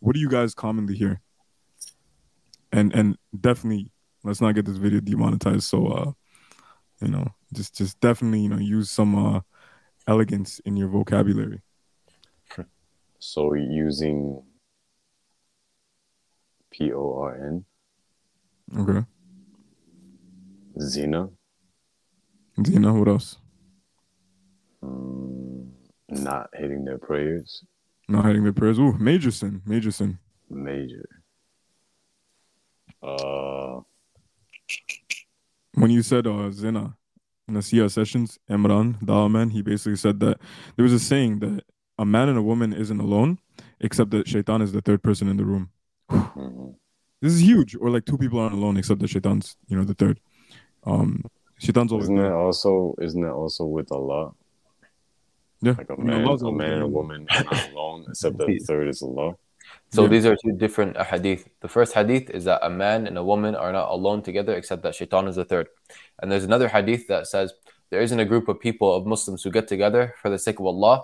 [SPEAKER 2] What do you guys commonly hear? And and definitely let's not get this video demonetized. So uh, you know, just just definitely, you know, use some uh elegance in your vocabulary.
[SPEAKER 1] So using P O R N,
[SPEAKER 2] Okay.
[SPEAKER 1] Zina,
[SPEAKER 2] Zena, what else?
[SPEAKER 1] mm, not hitting their prayers,
[SPEAKER 2] Not hiding their prayers. Ooh, major sin, major sin.
[SPEAKER 1] major. Uh,
[SPEAKER 2] when you said uh Zina Nasiha sessions, Imran, Dawah man, he basically said that there was a saying that a man and a woman isn't alone, except that Shaitan is the third person in the room.
[SPEAKER 1] mhm.
[SPEAKER 2] This is huge. Or like two people aren't alone except that Shaitan's, you know, the third. Um Shaitan's always
[SPEAKER 1] Isn't that
[SPEAKER 2] there.
[SPEAKER 1] also isn't that also with Allah?
[SPEAKER 2] Yeah.
[SPEAKER 1] Like a
[SPEAKER 2] I mean,
[SPEAKER 1] man,
[SPEAKER 2] Allah's
[SPEAKER 1] a man and a woman are not alone, except that the third is Allah.
[SPEAKER 3] So
[SPEAKER 2] Yeah.
[SPEAKER 3] these are two different hadith. The first hadith is that a man and a woman are not alone together except that shaitan is the third. And there's another hadith that says there isn't a group of people of Muslims who get together for the sake of Allah.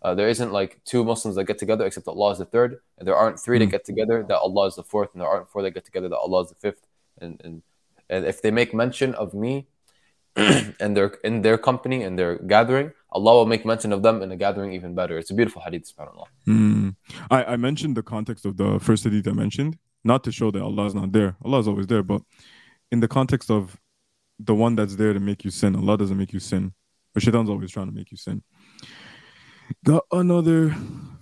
[SPEAKER 3] Uh, there isn't like two Muslims that get together except that Allah is the third. And there aren't three
[SPEAKER 2] Hmm.
[SPEAKER 3] that get together that Allah is the fourth. And there aren't four that get together that Allah is the fifth. And, and, and if they make mention of me and their in their company and their gathering, Allah will make mention of them in a gathering even better. It's a beautiful hadith, subhanAllah.
[SPEAKER 2] Hmm. I, I mentioned the context of the first hadith I mentioned, not to show that Allah is not there. Allah is always there, but in the context of the one that's there to make you sin, Allah doesn't make you sin. But Shaitan's always trying to make you sin. Got another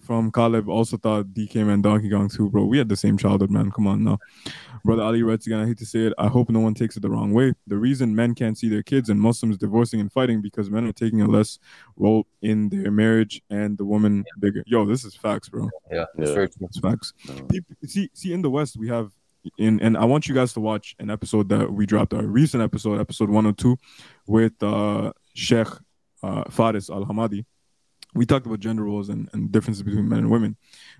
[SPEAKER 2] from Caleb, also thought DK man Donkey Kong too, bro. We had the same childhood, man. Come on now. Brother Ali writes again, I hate to say it. I hope no one takes it the wrong way. The reason men can't see their kids and Muslims divorcing and fighting because men are taking a less role in their marriage and the woman bigger. Yo, this is facts, bro.
[SPEAKER 3] Yeah, it's
[SPEAKER 1] Yeah.
[SPEAKER 3] very true.
[SPEAKER 2] It's facts.
[SPEAKER 1] Um,
[SPEAKER 2] See, see, in the West, we have in, and I want you guys to watch an episode that we dropped, our recent episode, episode 102, with uh, Sheikh uh, Faris Al Hamadi. We talked about gender roles and, and differences between men and women,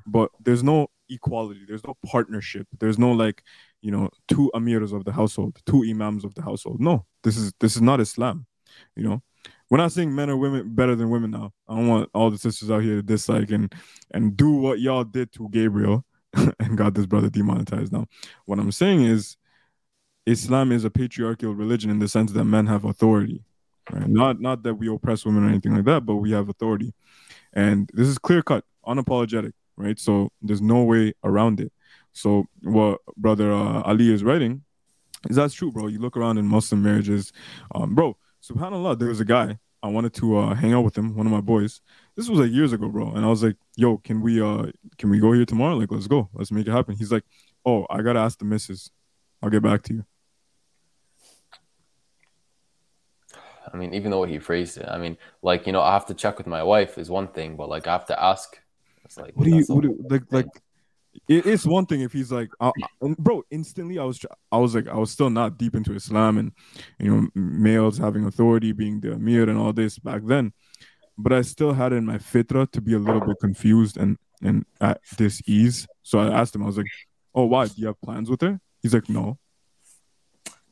[SPEAKER 2] but there's no equality, there's no partnership, there's no like, you know, two amirs of the household, two imams of the household. No, this is this is not Islam. You know, we're not saying men or women better than women now. I don't want all the sisters out here to dislike and and do what y'all did to Gabriel and got this brother demonetized now. What I'm saying is Islam is a patriarchal religion in the sense that men have authority. Right? Not not that we oppress women or anything like that, but we have authority. And this is clear cut, unapologetic, right? So there's no way around it. So what brother uh, Ali is writing is that's true, bro. You look around in Muslim marriages, um, bro. Subhanallah, there was a guy I wanted to uh, hang out with him, one of my boys. This was like years ago, bro. And I was like, "Yo, can we uh can we go here tomorrow? Like, let's go, let's make it happen." He's like, "Oh, I gotta ask the missus. I'll get back to you."
[SPEAKER 3] I mean, even though he phrased it, I mean, like you know, I have to check with my wife is one thing, but like I have to ask. It's like,
[SPEAKER 2] what do you, what do, like, like it's one thing if he's like, uh, bro. Instantly, I was, I was like, I was still not deep into Islam and you know, males having authority, being the amir and all this back then, but I still had it in my fitra to be a little bit confused and and at this ease. So I asked him, I was like, "Oh, why? Do you have plans with her?" He's like, "No."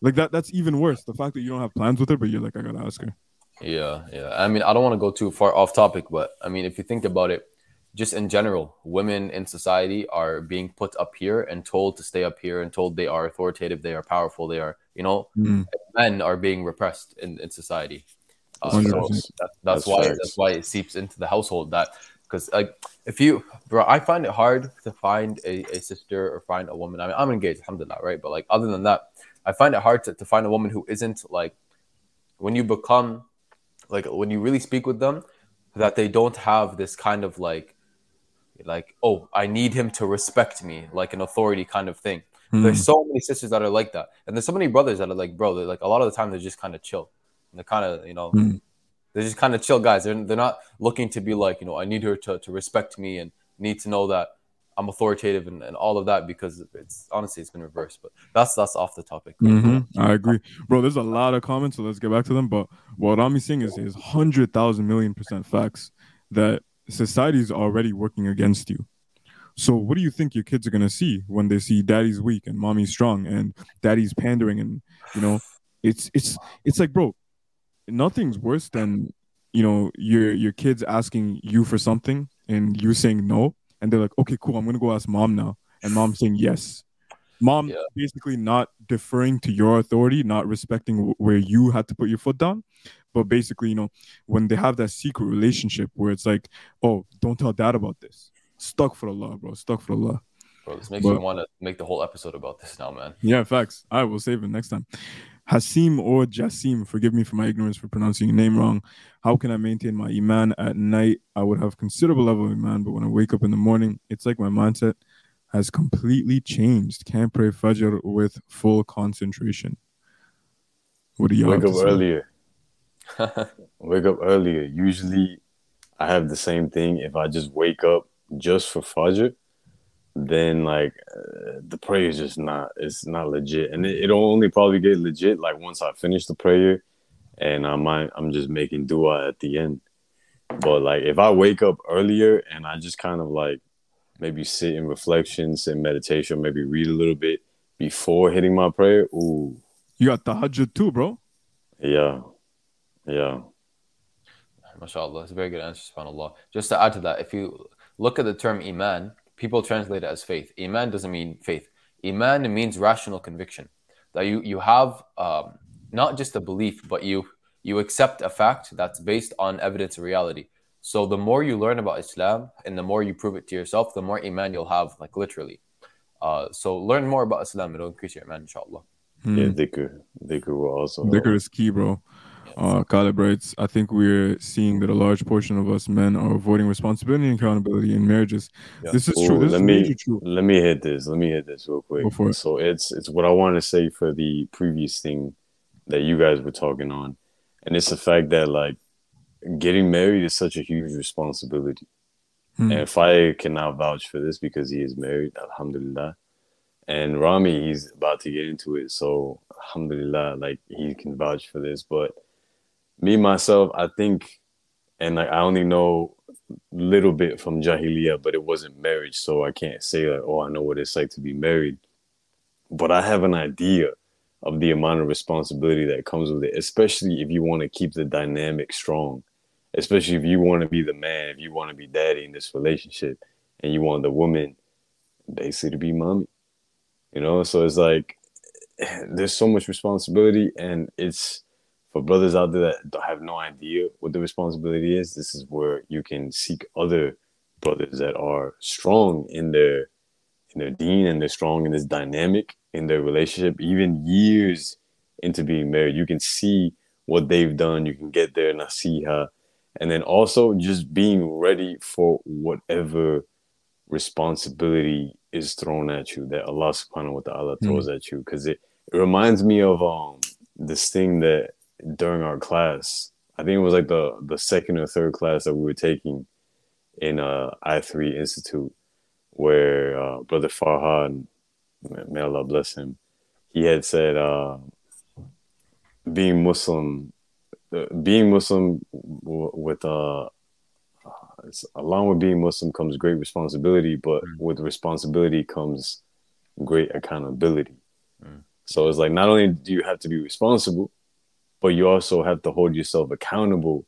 [SPEAKER 2] Like that. That's even worse. The fact that you don't have plans with her, but you're like, I gotta ask her.
[SPEAKER 3] Yeah, yeah. I mean, I don't want to go too far off topic, but I mean, if you think about it, just in general, women in society are being put up here and told to stay up here and told they are authoritative, they are powerful, they are, you know, mm. men are being repressed in, in society. Uh, so that, that's, that's why facts. that's why it seeps into the household that because like if you bro i find it hard to find a, a sister or find a woman i mean i'm engaged alhamdulillah right but like other than that i find it hard to, to find a woman who isn't like when you become like when you really speak with them that they don't have this kind of like like oh i need him to respect me like an authority kind of thing mm. there's so many sisters that are like that and there's so many brothers that are like bro they're like a lot of the time they're just kind of chill and they're kind of you know mm. they're just kind of chill guys they're, they're not looking to be like you know i need her to, to respect me and need to know that i'm authoritative and, and all of that because it's honestly it's been reversed but that's that's off the topic
[SPEAKER 2] mm-hmm. i agree bro there's a lot of comments so let's get back to them but what rami's saying is is 100000 million percent facts that society is already working against you. So what do you think your kids are gonna see when they see daddy's weak and mommy's strong and daddy's pandering and you know it's it's it's like bro, nothing's worse than you know your your kids asking you for something and you saying no and they're like okay cool I'm gonna go ask mom now and mom saying yes. Mom yeah. basically not deferring to your authority, not respecting where you had to put your foot down, but basically, you know, when they have that secret relationship where it's like, oh, don't tell dad about this. Astaghfirullah, bro. Astaghfirullah.
[SPEAKER 3] Bro, this makes but, me want to make the whole episode about this now, man.
[SPEAKER 2] Yeah, facts. I will save it next time. Hasim or Jasim, forgive me for my ignorance for pronouncing your name wrong. How can I maintain my iman at night? I would have considerable level of iman, but when I wake up in the morning, it's like my mindset has completely changed. Can't pray Fajr with full concentration.
[SPEAKER 1] What do you wake up earlier? wake up earlier. Usually, I have the same thing. If I just wake up just for Fajr, then like uh, the prayer is just not it's not legit, and it, will only probably get legit like once I finish the prayer, and I might I'm just making dua at the end. But like if I wake up earlier and I just kind of like maybe sit in reflection, sit in meditation, maybe read a little bit before hitting my prayer. Ooh,
[SPEAKER 2] you got the hajj too, bro.
[SPEAKER 1] Yeah, yeah.
[SPEAKER 3] MashaAllah. It's a very good answer, subhanAllah. Just to add to that, if you look at the term Iman, people translate it as faith. Iman doesn't mean faith. Iman means rational conviction. That you, you have um, not just a belief, but you you accept a fact that's based on evidence and reality. So the more you learn about Islam and the more you prove it to yourself, the more Iman you'll have, like literally. Uh, so learn more about Islam. It'll increase your Iman, inshallah.
[SPEAKER 1] Hmm. Yeah, dhikr. Dhikr will also.
[SPEAKER 2] Dhikr is key, bro uh, calibrates, I think we're seeing that a large portion of us men are avoiding responsibility and accountability in marriages. Yeah. This is Ooh, true. This
[SPEAKER 1] let me true. let me hit this. Let me hit this real quick. It. So it's it's what I want to say for the previous thing that you guys were talking on, and it's the fact that like getting married is such a huge responsibility. Hmm. And if I cannot vouch for this because he is married, Alhamdulillah. And Rami, he's about to get into it, so Alhamdulillah, like he can vouch for this. But me myself, I think, and like I only know little bit from Jahiliyyah, but it wasn't marriage. So I can't say like, oh, I know what it's like to be married. But I have an idea of the amount of responsibility that comes with it, especially if you want to keep the dynamic strong, especially if you want to be the man, if you want to be daddy in this relationship, and you want the woman basically to be mommy. You know, so it's like there's so much responsibility, and it's for brothers out their that have no idea what the responsibility is. This is where you can seek other brothers that are strong in their in their deen and they're strong in this dynamic in their relationship, even years into being married. You can see what they've done. You can get there nasiha. And then also just being ready for whatever responsibility is thrown at you that Allah subhanahu wa ta'ala throws mm. at you. Cause it, it reminds me of um this thing that during our class, I think it was like the the second or third class that we were taking in uh I three Institute where uh, Brother Farhad, may Allah bless him, he had said, uh, being Muslim, uh, being Muslim w- with uh, along with being Muslim comes great responsibility, but mm. with responsibility comes great accountability. Mm. So it's like not only do you have to be responsible, but you also have to hold yourself accountable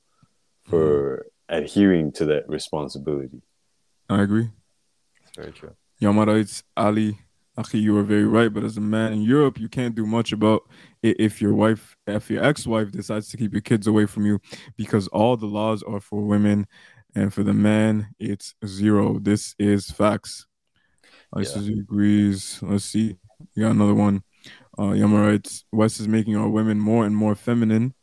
[SPEAKER 1] for mm. adhering to that responsibility.
[SPEAKER 2] I agree.
[SPEAKER 3] That's very true.
[SPEAKER 2] Yamara, it's Ali. Akhi, you are very right. But as a man in Europe, you can't do much about it if your wife, if your ex-wife decides to keep your kids away from you, because all the laws are for women, and for the man, it's zero. This is facts. ISIS yeah. agrees. Let's see. We got another one. Uh, Yama writes, West is making our women more and more feminine,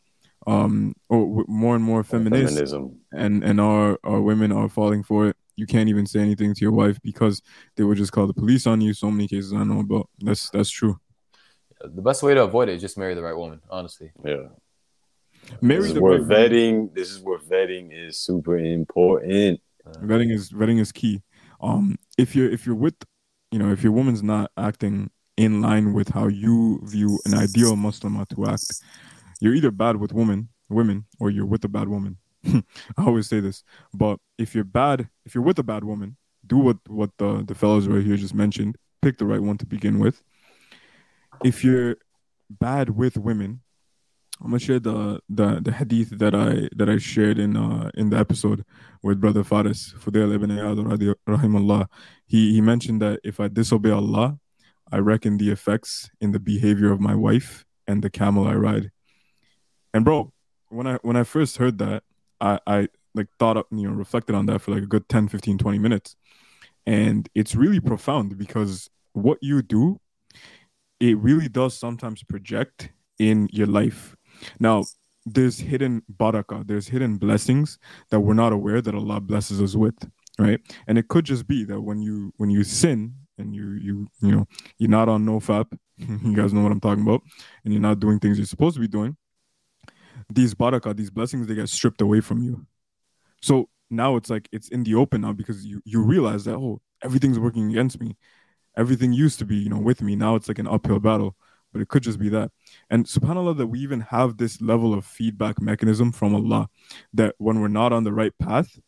[SPEAKER 2] um, or more and more feminist, Feminism. and and our our women are falling for it you can't even say anything to your wife because they would just call the police on you. So many cases I know about. That's that's true.
[SPEAKER 3] The best way to avoid it is just marry the right woman. Honestly.
[SPEAKER 1] Yeah. Marry this is where right vetting. Woman. This is where vetting is super important.
[SPEAKER 2] Vetting is vetting is key. Um, if you're if you're with, you know, if your woman's not acting in line with how you view an ideal Muslim to act, you're either bad with women, women, or you're with a bad woman. I always say this, but if you're bad, if you're with a bad woman, do what what the the fellows right here just mentioned. Pick the right one to begin with. If you're bad with women, I'm gonna share the the the hadith that I that I shared in uh in the episode with brother Faris Fudail ibn Iyad rahimahullah. He he mentioned that if I disobey Allah, I reckon the effects in the behavior of my wife and the camel I ride. And bro, when I when I first heard that, I, I like thought up, you know, reflected on that for like a good 10, 15, 20 minutes. And it's really profound because what you do, it really does sometimes project in your life. Now, there's hidden baraka, there's hidden blessings that we're not aware that Allah blesses us with, right? And it could just be that when you when you sin and you you you know you're not on no fap, you guys know what I'm talking about, and you're not doing things you're supposed to be doing, these barakah, these blessings, they get stripped away from you. So now it's like it's in the open now because you you realize that oh everything's working against me. Everything used to be you know with me. Now it's like an uphill battle. But it could just be that. And subhanAllah, that we even have this level of feedback mechanism from Allah that when we're not on the right path,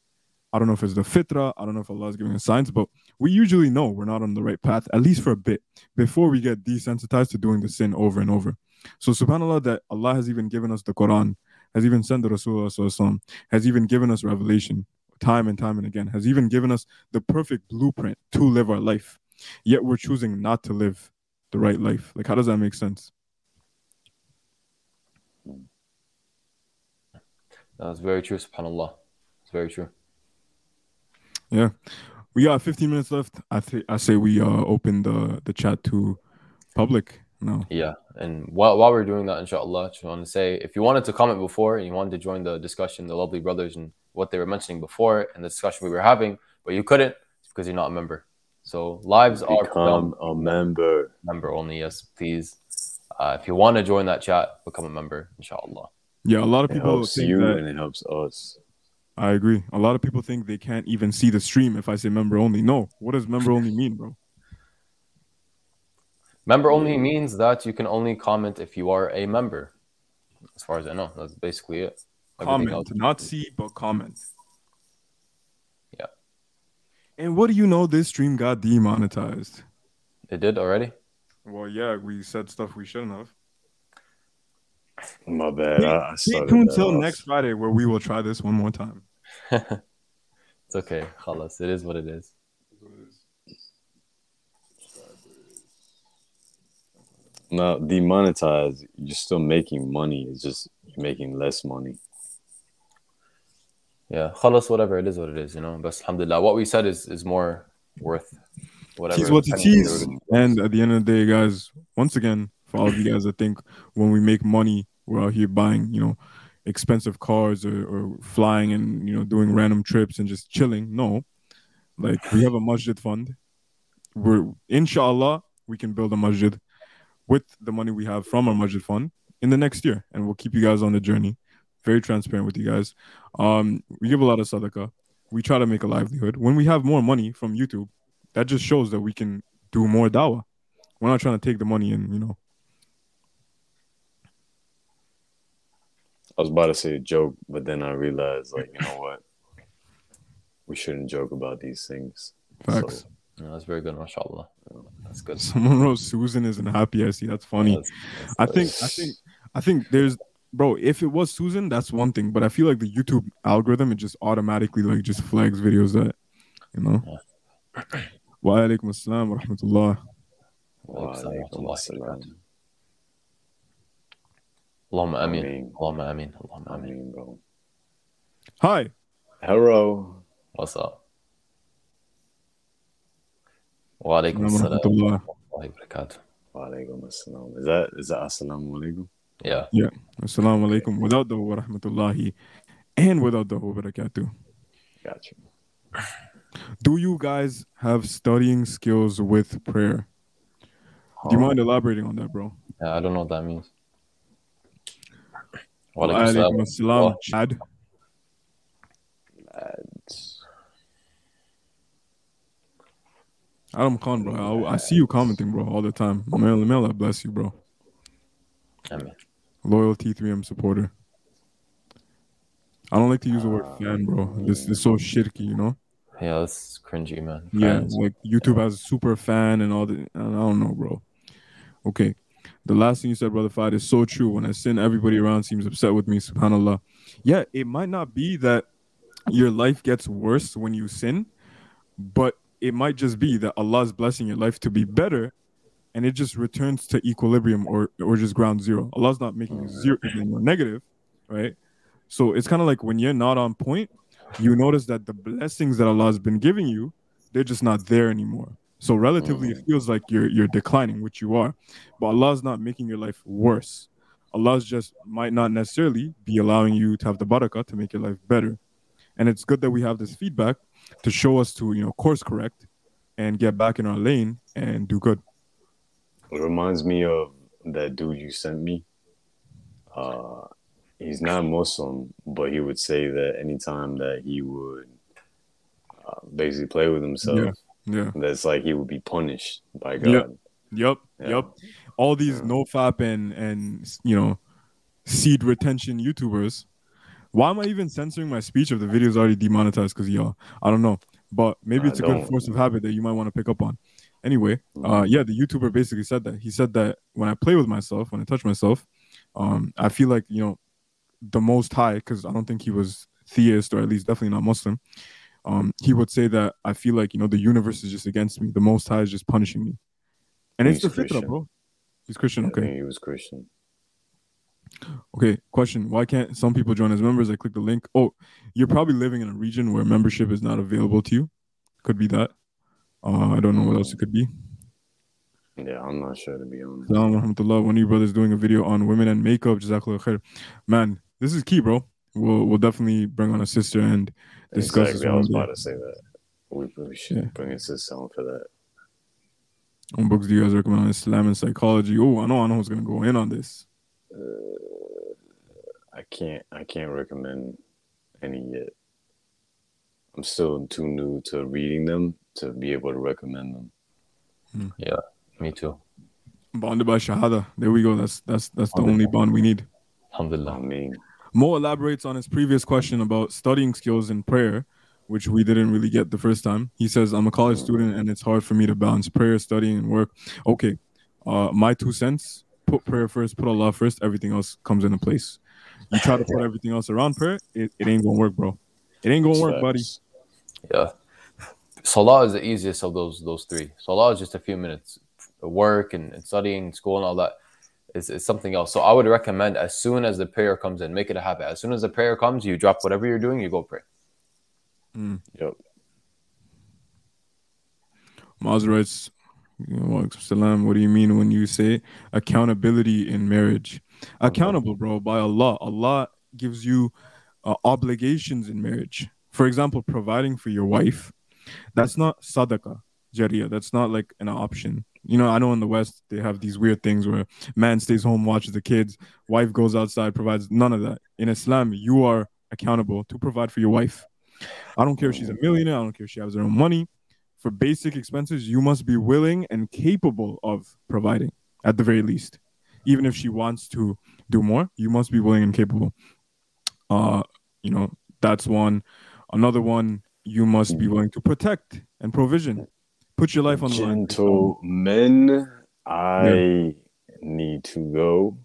[SPEAKER 2] I don't know if it's the fitra, I don't know if Allah is giving us signs, but we usually know we're not on the right path, at least for a bit, before we get desensitized to doing the sin over and over. So subhanAllah that Allah has even given us the Quran, has even sent the Rasulullah has even given us revelation time and time and again, has even given us the perfect blueprint to live our life. Yet we're choosing not to live the right life. Like how does that make sense?
[SPEAKER 3] That's very true, subhanAllah. It's very true.
[SPEAKER 2] Yeah. We got 15 minutes left. I think I say we uh open the the chat to public no.
[SPEAKER 3] Yeah. And while, while we're doing that, inshallah, I just want to say if you wanted to comment before and you wanted to join the discussion, the lovely brothers and what they were mentioning before and the discussion we were having, but you couldn't, it's because you're not a member. So lives
[SPEAKER 1] Become
[SPEAKER 3] are
[SPEAKER 1] become a member.
[SPEAKER 3] Member only, yes, please. Uh, if you want to join that chat, become a member, inshallah.
[SPEAKER 2] Yeah, a lot of people
[SPEAKER 1] it helps you that, and it helps us.
[SPEAKER 2] I agree. A lot of people think they can't even see the stream if I say member only. No, what does member only mean, bro?
[SPEAKER 3] Member only means that you can only comment if you are a member. As far as I know, that's basically it.
[SPEAKER 2] Everything comment, else. not see, but comment. Yeah. And what do you know? This stream got demonetized.
[SPEAKER 3] It did already.
[SPEAKER 2] Well, yeah, we said stuff we shouldn't have.
[SPEAKER 1] My bad. I, I
[SPEAKER 2] Stay
[SPEAKER 1] started
[SPEAKER 2] tuned
[SPEAKER 1] that
[SPEAKER 2] till
[SPEAKER 1] off.
[SPEAKER 2] next Friday where we will try this one more time.
[SPEAKER 3] It's okay. Khalas. It is what it is.
[SPEAKER 1] Now demonetized, you're still making money. It's just you're making less money.
[SPEAKER 3] Yeah. Khalas, whatever. It is what it is, you know. But alhamdulillah, what we said is, is more worth whatever.
[SPEAKER 2] Tease what to
[SPEAKER 3] penny it is.
[SPEAKER 2] And at the end of the day, guys, once again, for all of you guys I think when we make money, we're out here buying, you know, expensive cars or, or flying and, you know, doing random trips and just chilling. No. Like we have a masjid fund. We're inshallah, we can build a masjid with the money we have from our masjid fund in the next year. And we'll keep you guys on the journey. Very transparent with you guys. Um, we give a lot of sadaqah. We try to make a livelihood. When we have more money from YouTube, that just shows that we can do more dawah. We're not trying to take the money and you know.
[SPEAKER 1] I was about to say a joke, but then I realized, like, you know what? We shouldn't joke about these things.
[SPEAKER 2] Facts.
[SPEAKER 1] So,
[SPEAKER 3] Yeah, that's very good, mashallah. That's good.
[SPEAKER 2] Someone wrote Susan isn't happy. I see. That's funny.
[SPEAKER 3] That's- that's
[SPEAKER 2] I
[SPEAKER 3] good.
[SPEAKER 2] think. I think. I think there's, bro. If it was Susan, that's one thing. But I feel like the YouTube algorithm it just automatically like just flags videos that, you know. Wa alaikum assalam wa rahmatullah.
[SPEAKER 1] wa
[SPEAKER 3] Alaikum
[SPEAKER 1] alaikum
[SPEAKER 3] salam wa
[SPEAKER 1] assalam.
[SPEAKER 3] Rahmatullahi Allahumma ameen.
[SPEAKER 1] Ameen.
[SPEAKER 3] Allahumma ameen. Allahumma
[SPEAKER 1] I
[SPEAKER 3] ameen.
[SPEAKER 1] bro.
[SPEAKER 2] Hi.
[SPEAKER 1] Hello.
[SPEAKER 3] What's up? Wa alaikum
[SPEAKER 2] Wa
[SPEAKER 3] assalam
[SPEAKER 2] rahmatullah.
[SPEAKER 3] wa rahmatullahi wa.
[SPEAKER 1] Wa alaikum assalam. Is that is that assalamu alaikum?
[SPEAKER 3] Yeah. Yeah.
[SPEAKER 2] Assalamu alaikum. Without the wa rahmatullahi, and without the wa barakatuh.
[SPEAKER 1] Got you.
[SPEAKER 2] Do you guys have studying skills with prayer? Do you mind elaborating on that, bro?
[SPEAKER 3] Yeah, I don't know what that means. Wa
[SPEAKER 2] Wa
[SPEAKER 3] alaikum
[SPEAKER 2] alaikum
[SPEAKER 3] assalam.
[SPEAKER 2] assalam. Chad. Adam Khan, bro. I, I see you commenting, bro, all the time. May Allah, may bless you, bro.
[SPEAKER 3] Ameen.
[SPEAKER 2] Loyal T3M supporter. I don't like to use the word uh, fan, bro. This, this is so shirky, you know?
[SPEAKER 3] Yeah, that's cringy, man.
[SPEAKER 2] Yeah, like YouTube has super fan and all the. I don't know, bro. Okay. The last thing you said, brother Fad, is so true. When I sin, everybody around seems upset with me. Subhanallah. Yeah, it might not be that your life gets worse when you sin, but it might just be that Allah's blessing your life to be better, and it just returns to equilibrium or or just ground zero. Allah's not making you zero negative, right? So it's kind of like when you're not on point, you notice that the blessings that Allah has been giving you, they're just not there anymore. So relatively, it feels like you're you're declining, which you are, but Allah's not making your life worse. Allah's just might not necessarily be allowing you to have the barakah to make your life better. And it's good that we have this feedback to show us to you know course correct and get back in our lane and do good.
[SPEAKER 1] It reminds me of that dude you sent me. Uh, he's not Muslim, but he would say that anytime that he would uh, basically play with himself,
[SPEAKER 2] Yeah. Yeah.
[SPEAKER 1] that's like he would be punished by God.
[SPEAKER 2] Yep. Yep.
[SPEAKER 1] Yeah.
[SPEAKER 2] Yep. All these
[SPEAKER 1] Yeah.
[SPEAKER 2] no fap and and you know seed retention YouTubers. Why am I even censoring my speech if the video is already demonetized because y'all? I don't know. But maybe it's a good
[SPEAKER 1] don't.
[SPEAKER 2] force of habit that you might want to pick up on. Anyway, uh
[SPEAKER 1] Mhm.
[SPEAKER 2] yeah, the YouTuber basically said that. He said that when I play with myself, when I touch myself, um, I feel like, you know, the most high, because I don't think he was theist or at least definitely not Muslim. Um, he would say that I feel like, you know, the universe is just against me. The most high is just punishing me. And it's
[SPEAKER 1] He's
[SPEAKER 2] the fitra, bro. He's Christian, okay.
[SPEAKER 1] he was Christian.
[SPEAKER 2] Okay, question. Why can't some people join as members? I click the link. Oh, you're probably living in a region where membership is not available to you. Could be that. Uh, I don't know what else it could be.
[SPEAKER 1] Yeah, I'm not sure to be honest.
[SPEAKER 2] Salam rahmatullah. One of you brothers doing a video on women and makeup. Jazakallah khair. Man, this is key, bro. We'll we'll definitely bring on a sister and discuss
[SPEAKER 1] Exactly, I was about to say that. We, we should
[SPEAKER 2] Yeah.
[SPEAKER 1] bring a sister on for that.
[SPEAKER 2] What books do you guys recommend on Islam and psychology? Oh, I know, I know who's gonna go in on this.
[SPEAKER 1] Uh, I can't I can't recommend any yet. I'm still too new to reading them to be able to recommend them. Hmm.
[SPEAKER 3] Yeah, me too.
[SPEAKER 2] Bonded by Shahada. There we go. That's that's that's the only bond we need.
[SPEAKER 1] I
[SPEAKER 3] Alhamdulillah.
[SPEAKER 1] mean,
[SPEAKER 2] Mo elaborates on his previous question about studying skills in prayer which we didn't really get the first time. He says, I'm a college student and it's hard for me to balance prayer, studying, and work. Okay. Uh, my two cents put prayer first, put Allah first, everything else comes into place. You try to put everything else around prayer, it, it ain't gonna work, bro. It ain't gonna work, buddy.
[SPEAKER 3] Yeah. Salah is the easiest of those those three. Salah is just a few minutes. Work and, and studying, school and all that is, is something else. So I would recommend as soon as the prayer comes in, make it a habit. As soon as the prayer comes, you drop whatever you're doing, you go pray.
[SPEAKER 1] Yep.
[SPEAKER 2] Maz writes, Salam, what do you mean when you say accountability in marriage? Accountable, bro, by Allah. Allah gives you uh, obligations in marriage. For example, providing for your wife. That's not sadaqah, jariyah. That's not like an option. You know, I know in the West they have these weird things where man stays home, watches the kids, wife goes outside, provides none of that. In Islam, you are accountable to provide for your wife. I don't care if she's a millionaire, I don't care if she has her own money. For basic expenses, you must be willing and capable of providing at the very least. Even if she wants to do more, you must be willing and capable. Uh, you know, that's one. Another one, you must be willing to protect and provision. Put your life on the line.
[SPEAKER 1] Gentlemen, I need to go.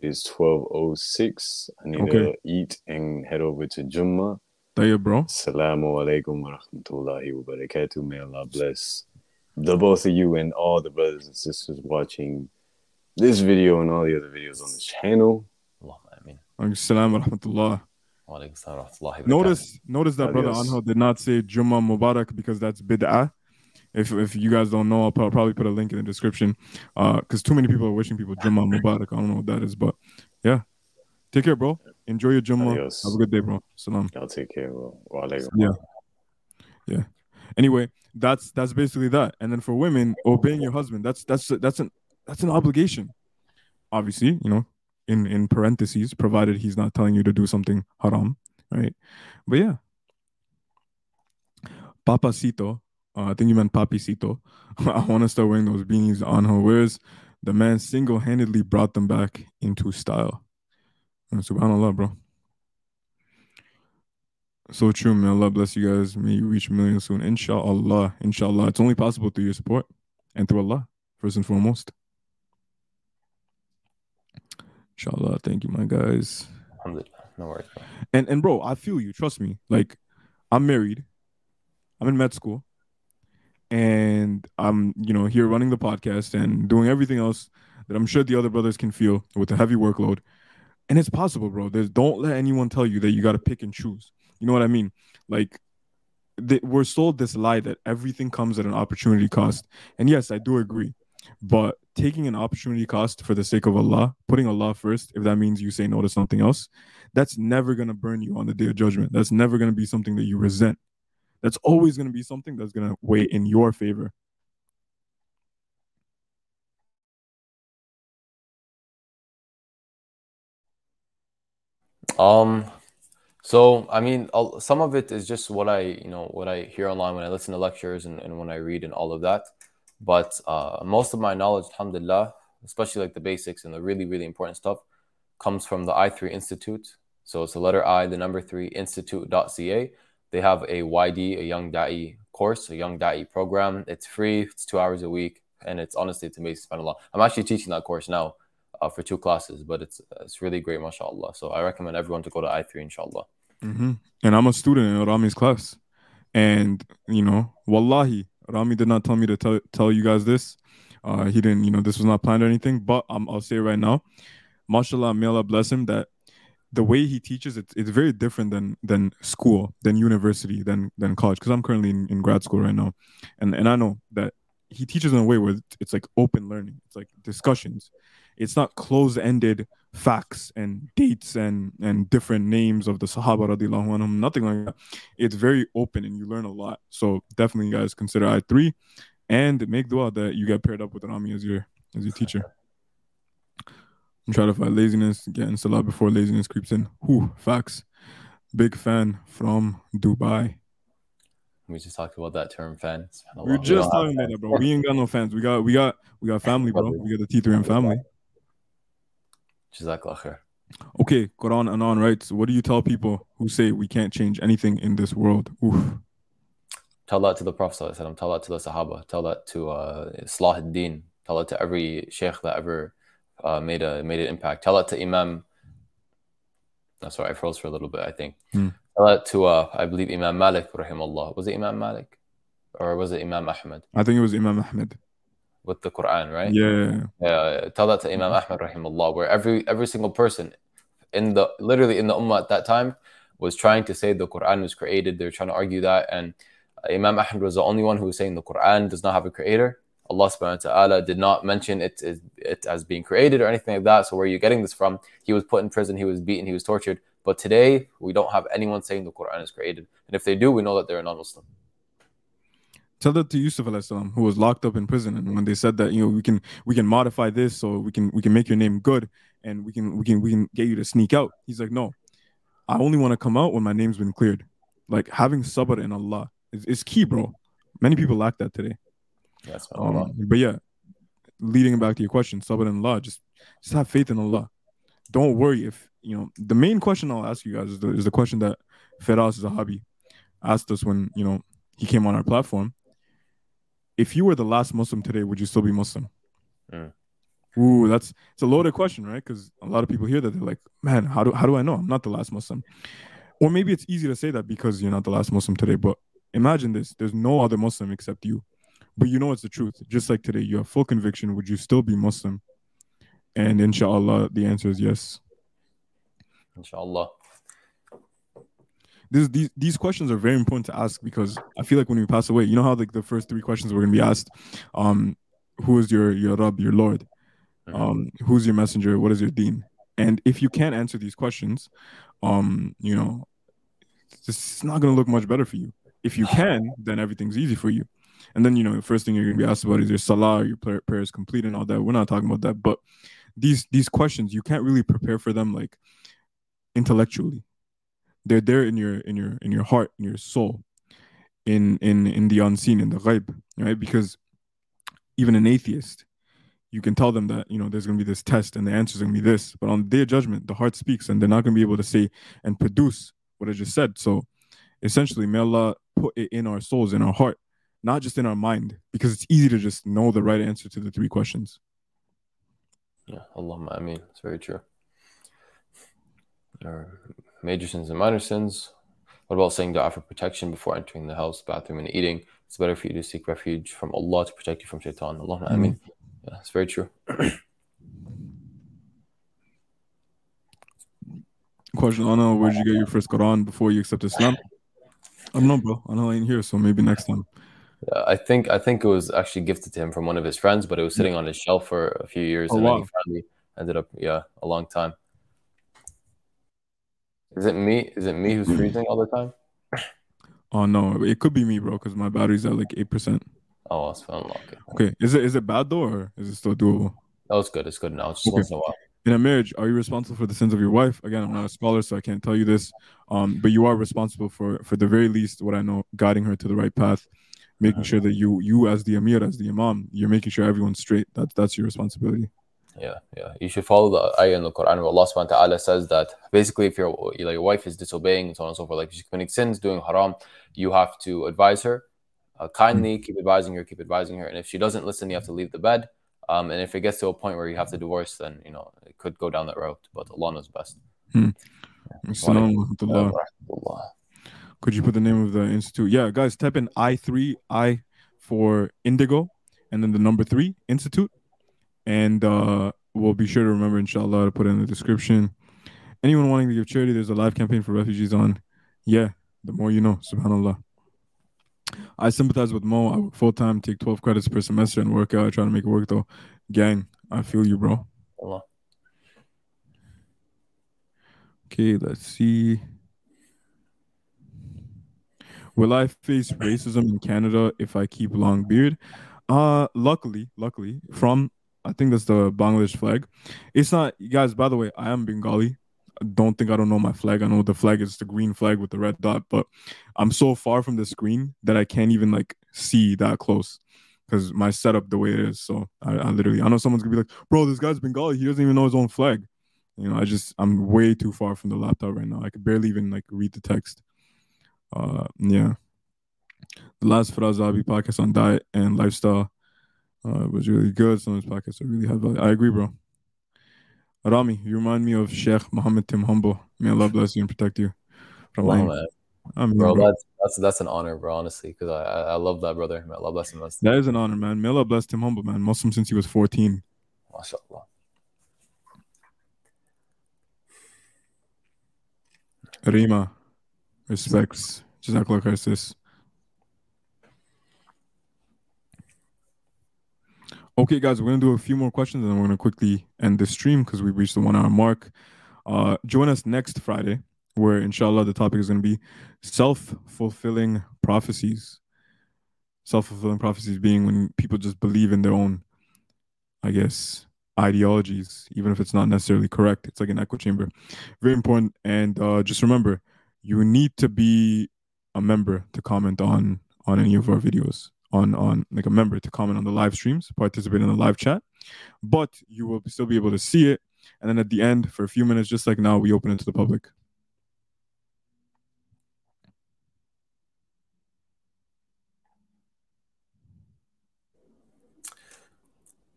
[SPEAKER 1] It's twelve oh six. I need to eat and head over to Jummah.
[SPEAKER 2] There, bro.
[SPEAKER 1] Assalamu alaikum wa rahmatullahi wa barakatuh. May Allah bless the both of you and all the brothers and sisters watching this video and all the other videos on this channel.
[SPEAKER 3] Allahumma ameen.
[SPEAKER 2] Assalamu rahmatullah.
[SPEAKER 3] Alaikum assalam wa rahmatullahi wa barakatuh.
[SPEAKER 2] Notice, notice that brother
[SPEAKER 1] Adios.
[SPEAKER 2] Anho did not say Jummah Mubarak because that's bid'ah. If if you guys don't know, I'll pro- probably put a link in the description. Uh, because too many people are wishing people Jummah Mubarak. I don't know what that is, but yeah. Take care, bro. Enjoy your Jummah.
[SPEAKER 1] Adios.
[SPEAKER 2] Have a good day, bro. Salam.
[SPEAKER 1] Y'all take care. Bro. Wa.
[SPEAKER 2] Yeah. Yeah. Anyway, that's that's basically that. And then for women, obeying your husband, that's that's that's an that's an obligation. Obviously, you know, in in parentheses, provided he's not telling you to do something haram, right? But yeah. Papacito, uh, I think you meant Papicito. I want to start wearing those beanies on her. Whereas the man single-handedly brought them back into style. Uh, Subhanallah, bro. So true, man. Allah bless you guys. May you reach a million soon. Inshallah. Inshallah. It's only possible through your support and through Allah, first and foremost. Inshallah. Thank you, my guys.
[SPEAKER 3] Alhamdulillah. No worries, bro.
[SPEAKER 2] And and bro, I feel you. Trust me. Like, I'm married. I'm in med school. And I'm, you know, here running the podcast and doing everything else that I'm sure the other brothers can feel with a heavy workload. And it's possible, bro. There's don't let anyone tell you that you got to pick and choose. You know what I mean? Like, th- we're sold this lie that everything comes at an opportunity cost. And yes, I do agree. But taking an opportunity cost for the sake of Allah, putting Allah first, if that means you say no to something else, that's never going to burn you on the day of judgment. That's never going to be something that you resent. That's always going to be something that's going to weigh in your favor.
[SPEAKER 3] Um, so I mean, some of it is just what I, you know, what I hear online when I listen to lectures and, and when I read and all of that. But uh, most of my knowledge, alhamdulillah, especially like the basics and the really, really important stuff, comes from the I3 Institute. So it's the letter I, the number three, institute.ca. They have a YD, a Young Da'i course, a Young Da'i program. It's free, it's two hours a week, and it's honestly, it's amazing. SubhanAllah. I'm actually teaching that course now uh, for two classes, but it's it's really great, mashallah. So I recommend everyone to go to I3, inshallah.
[SPEAKER 2] hmm And I'm a student in Rami's class. And, you know, wallahi, Rami did not tell me to tell, tell you guys this. Uh, he didn't, you know, this was not planned or anything, but um, I'll say right now. Mashallah, may Allah bless him that the way he teaches, it's, it's very different than than school, than university, than than college. Because I'm currently in, in grad school right now. And and I know that he teaches in a way where it's like open learning. It's like discussions. It's not closed-ended facts and dates and and different names of the Sahaba radiallahu anhum, nothing like that. It's very open and you learn a lot. So definitely guys consider I three and make dua that you get paired up with Rami as your as your teacher. I'm trying to fight laziness, get in salah before laziness creeps in. Whew, facts. Big fan from Dubai.
[SPEAKER 3] We just talked about that term, fan. SubhanAllah.
[SPEAKER 2] We were
[SPEAKER 3] We
[SPEAKER 2] just talking about that, bro. We ain't got no fans. We got we got we got family, bro. We got the T3M family.
[SPEAKER 3] Jazakallah.
[SPEAKER 2] Okay, Quran Anon writes, what do you tell people who say we can't change anything in this world? Oof.
[SPEAKER 3] Tell that to the Prophet, tell that to the Sahaba, tell that to uh, Salah ad-Din, tell it to every sheikh that ever uh, made a made an impact. Tell it to Imam. No, sorry, I froze for a little bit. I think.
[SPEAKER 2] Hmm.
[SPEAKER 3] Tell it to uh, I believe Imam Malik, rahimahullah. Was it Imam Malik, or was it Imam Ahmed
[SPEAKER 2] I think it was Imam Ahmed.
[SPEAKER 3] with the Quran? Right.
[SPEAKER 2] Yeah.
[SPEAKER 3] Yeah, tell that to Imam Ahmad rahimahullah, where every every single person in the literally in the ummah at that time was trying to say the Quran was created. They're trying to argue that, and Imam Ahmad was the only one who was saying the Quran does not have a creator. Allah subhanahu wa ta'ala did not mention it, it, it as being created or anything like that. So where are you getting this from? He was put in prison, he was beaten, he was tortured. But today we don't have anyone saying the Quran is created. And if they do, we know that they're a non-Muslim.
[SPEAKER 2] Tell that to Yusuf salam, who was locked up in prison, and when they said that you know we can we can modify this so we can we can make your name good and we can we can we can get you to sneak out. He's like, no, I only want to come out when my name's been cleared. Like having sabr in Allah is, is key, bro. Many people lack that today.
[SPEAKER 3] Yes,
[SPEAKER 2] Um, but yeah, leading back to your question, sabr in Allah, just just have faith in Allah. Don't worry if you know the main question I'll ask you guys is the, is the question that Firas Zahabi asked us when you know he came on our platform. If you were the last Muslim today, would you still be Muslim?
[SPEAKER 3] Mm.
[SPEAKER 2] Ooh, that's it's a loaded question, right? Because a lot of people hear that they're like, "Man, how do how do I know I'm not the last Muslim?" Or maybe it's easy to say that because you're not the last Muslim today. But imagine this: there's no other Muslim except you, but you know it's the truth. Just like today, you have full conviction. Would you still be Muslim? And inshallah, the answer is yes.
[SPEAKER 3] inshallah.
[SPEAKER 2] This, these these questions are very important to ask because I feel like when we pass away, you know how like the first three questions were gonna be asked, um, who is your your Rabb, your Lord,
[SPEAKER 3] Mhm.
[SPEAKER 2] um, who's your messenger, what is your Deen, and if you can't answer these questions, um, you know, it's not gonna look much better for you. If you can, then everything's easy for you. And then you know the first thing you're gonna be asked about is your salah, your prayer, prayers complete, and all that. We're not talking about that, but these these questions you can't really prepare for them like intellectually. They're there in your in your in your heart, in your soul, in in in the unseen, in the ghaib, right? Because even an atheist, you can tell them that you know there's gonna be this test and the answer's gonna be this, but on the day of judgment, the heart speaks, and they're not gonna be able to say and produce what I just said. So essentially, may Allah put it in our souls, in our heart, not just in our mind, because it's easy to just know the right answer to the three questions.
[SPEAKER 3] Yeah, Allah, I mean, It's very true. Or major sins and minor sins. What about saying dua for protection before entering the house, bathroom, and eating? It's better for you to seek refuge from Allah to protect you from shaitan. Allahumma mm-hmm. ameen. Yeah, it's very true.
[SPEAKER 2] Question, Anna, where did you get your first Quran before you accept Islam? I don't know, bro. I know I ain't here, so maybe next time.
[SPEAKER 3] Yeah, I think I think it was actually gifted to him from one of his friends, but it was sitting on his shelf for a few years,
[SPEAKER 2] Oh,
[SPEAKER 3] and then he finally ended up, yeah, a long time. Is it me? Is it me who's freezing all the time?
[SPEAKER 2] Oh no, it could be me, bro, because my battery's at like eight percent.
[SPEAKER 3] Oh, it's fine. Okay,
[SPEAKER 2] Okay, is it is it bad though, or is it still doable?
[SPEAKER 3] that was good. It's good now. It's just
[SPEAKER 2] Okay.
[SPEAKER 3] once in a while.
[SPEAKER 2] In a marriage, are you responsible for the sins of your wife? Again, I'm not a scholar, so I can't tell you this. Um, but you are responsible for, for the very least, what I know, guiding her to the right path, making sure that you, you as the amir, as the imam, you're making sure everyone's straight. That's that's your responsibility.
[SPEAKER 3] Yeah, yeah. You should follow the ayah in the Quran where Allah subhanahu wa ta'ala says that basically if your like your wife is disobeying and so on and so forth, like she's committing sins, doing haram, you have to advise her uh, kindly, keep advising her, keep advising her. And if she doesn't listen, you have to leave the bed. Um, and if it gets to a point where you have to divorce, then you know it could go down that route. But Allah knows best.
[SPEAKER 2] Assalamu alaikum. Could you put the name of the institute? Yeah, guys, type in I three I for Indigo, and then the number three Institute, and uh, we'll be sure to remember, inshallah, to put it in the description. Anyone wanting to give charity, there's a live campaign for refugees on. Yeah, the more you know, Subhanallah. I sympathize with Mo. I work full time, take 12 credits per semester, and work out. I try to make it work though. Gang, I feel you, bro.
[SPEAKER 3] Allah.
[SPEAKER 2] Okay, let's see. Will I face racism in Canada if I keep long beard? Uh luckily, luckily, from I think that's the Bangladesh flag. It's not you guys, by the way, I am Bengali. I Don't think I don't know my flag. I know the flag is the green flag with the red dot, but I'm so far from the screen that I can't even like see that close because my setup the way it is. So I, I literally I know someone's gonna be like, bro, this guy's Bengali, he doesn't even know his own flag. You know, I just I'm way too far from the laptop right now. I could barely even like read the text. Uh, yeah. The last Firas Zahabi podcast on diet and lifestyle uh, was really good. Some of his podcasts are really high value. I agree, bro. Rami, you remind me of Sheikh Muhammad Tim Humble. May Allah bless you and protect you. From
[SPEAKER 3] Wow,
[SPEAKER 2] I mean,
[SPEAKER 3] Bro,
[SPEAKER 2] bro,
[SPEAKER 3] that's that's that's an honor, bro. Honestly, because I, I I love that brother. May Allah bless him. That's
[SPEAKER 2] that is an honor, man. May Allah bless Tim Humble, man. Muslim since he was 14.
[SPEAKER 3] mashallah.
[SPEAKER 2] Rima, respects. Sis. Okay, guys, we're gonna do a few more questions and then we're gonna quickly end the stream because we've reached the one hour mark. Uh, join us next Friday, where inshallah the topic is gonna be self-fulfilling prophecies. Self-fulfilling prophecies being when people just believe in their own, I guess, ideologies, even if it's not necessarily correct. It's like an echo chamber. Very important. And uh, just remember, you need to be a member to comment on on any of our videos on on like a member to comment on the live streams participate in the live chat but you will still be able to see it and then at the end for a few minutes just like now we open it to the public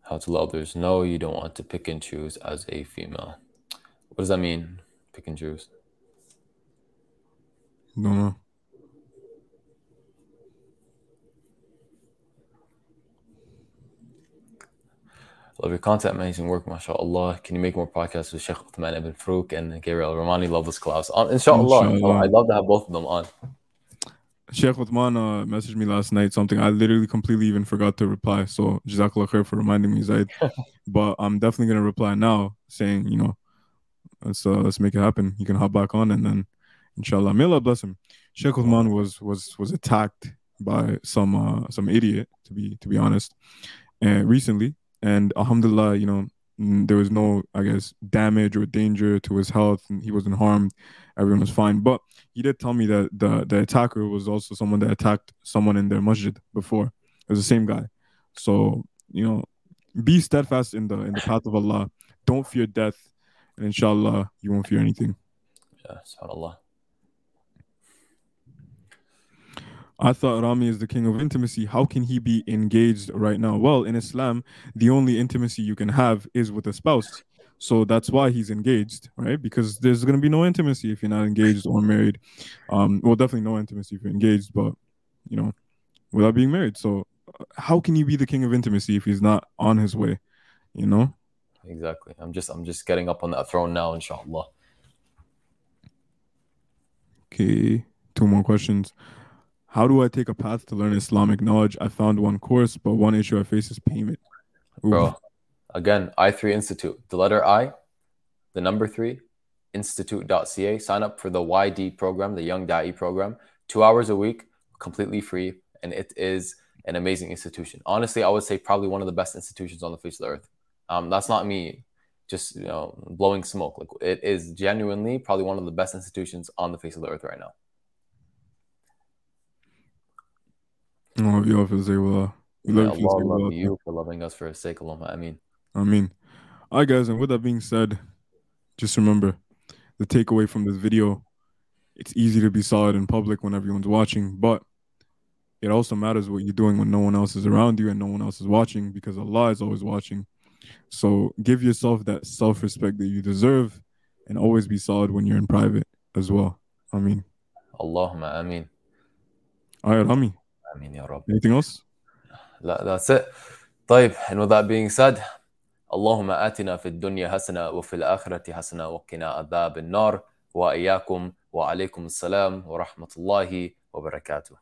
[SPEAKER 3] How to let others know you don't want to pick and choose as a female. What does that mean? Pick and choose.
[SPEAKER 2] Don't know
[SPEAKER 3] Love your content, amazing work, mashallah. Can you make more podcasts with Sheikh Uthman ibn Farooq and Gabriel Romani? Love this class. On, inshallah,
[SPEAKER 2] Inshallah.
[SPEAKER 3] I'd love to have both of them on.
[SPEAKER 2] Sheikh Uthman uh, messaged me last night something I literally completely even forgot to reply. So Jazakallah khair for reminding me, Zaid. but I'm definitely gonna reply now, saying you know, let's uh, let's make it happen. You can hop back on, and then inshallah, may Allah bless him. Sheikh Uthman was was was attacked by some uh, some idiot, to be to be honest, and recently, and Alhamdulillah, you know, there was no I guess damage or danger to his health, and he wasn't harmed. Everyone was fine, but he did tell me that the the attacker was also someone that attacked someone in their masjid before. It was the same guy. So you know, be steadfast in the in the path of Allah. Don't fear death, and inshallah, you won't fear anything.
[SPEAKER 3] Yeah, subhanallah.
[SPEAKER 2] I thought Rami is the king of intimacy. How can he be engaged right now? Well, in Islam, the only intimacy you can have is with a spouse. So that's why he's engaged, right? Because there's going to be no intimacy if you're not engaged or married. Um, well, definitely no intimacy if you're engaged, but you know, without being married. So, how can he be the king of intimacy if he's not on his way? You know,
[SPEAKER 3] Exactly. I'm just I'm just getting up on that throne now, inshallah.
[SPEAKER 2] Okay, two more questions. How do I take a path to learn Islamic knowledge? I found one course, but one issue I face is payment. Ooh.
[SPEAKER 3] Bro. Again, I3 Institute. The letter I, the number three, institute.ca. Sign up for the YD program, the Young Da'i program. Two hours a week, completely free. And it is an amazing institution. Honestly, I would say probably one of the best institutions on the face of the earth. Um, that's not me just you know blowing smoke. Like it is genuinely probably one of the best institutions on the face of the earth right now.
[SPEAKER 2] Oh, to say, well, we
[SPEAKER 3] May
[SPEAKER 2] love you,
[SPEAKER 3] Allah love you for loving us for his sake. Allahumma ameen.
[SPEAKER 2] I mean, all right, guys, and with that being said, just remember the takeaway from this video it's easy to be solid in public when everyone's watching, but it also matters what you're doing when no one else is around you and no one else is watching because Allah is always watching. So give yourself that self respect that you deserve and always be solid when you're in private as well. I mean,
[SPEAKER 3] Allahumma ameen.
[SPEAKER 2] all right, Rami,
[SPEAKER 3] Ameen ya Rabb.
[SPEAKER 2] anything else?
[SPEAKER 3] لا that's it طيب and with that being said اللهم آتنا في الدنيا حسنة وفي الآخرة حسنة وقنا عذاب النار وإياكم وعليكم السلام ورحمة الله وبركاته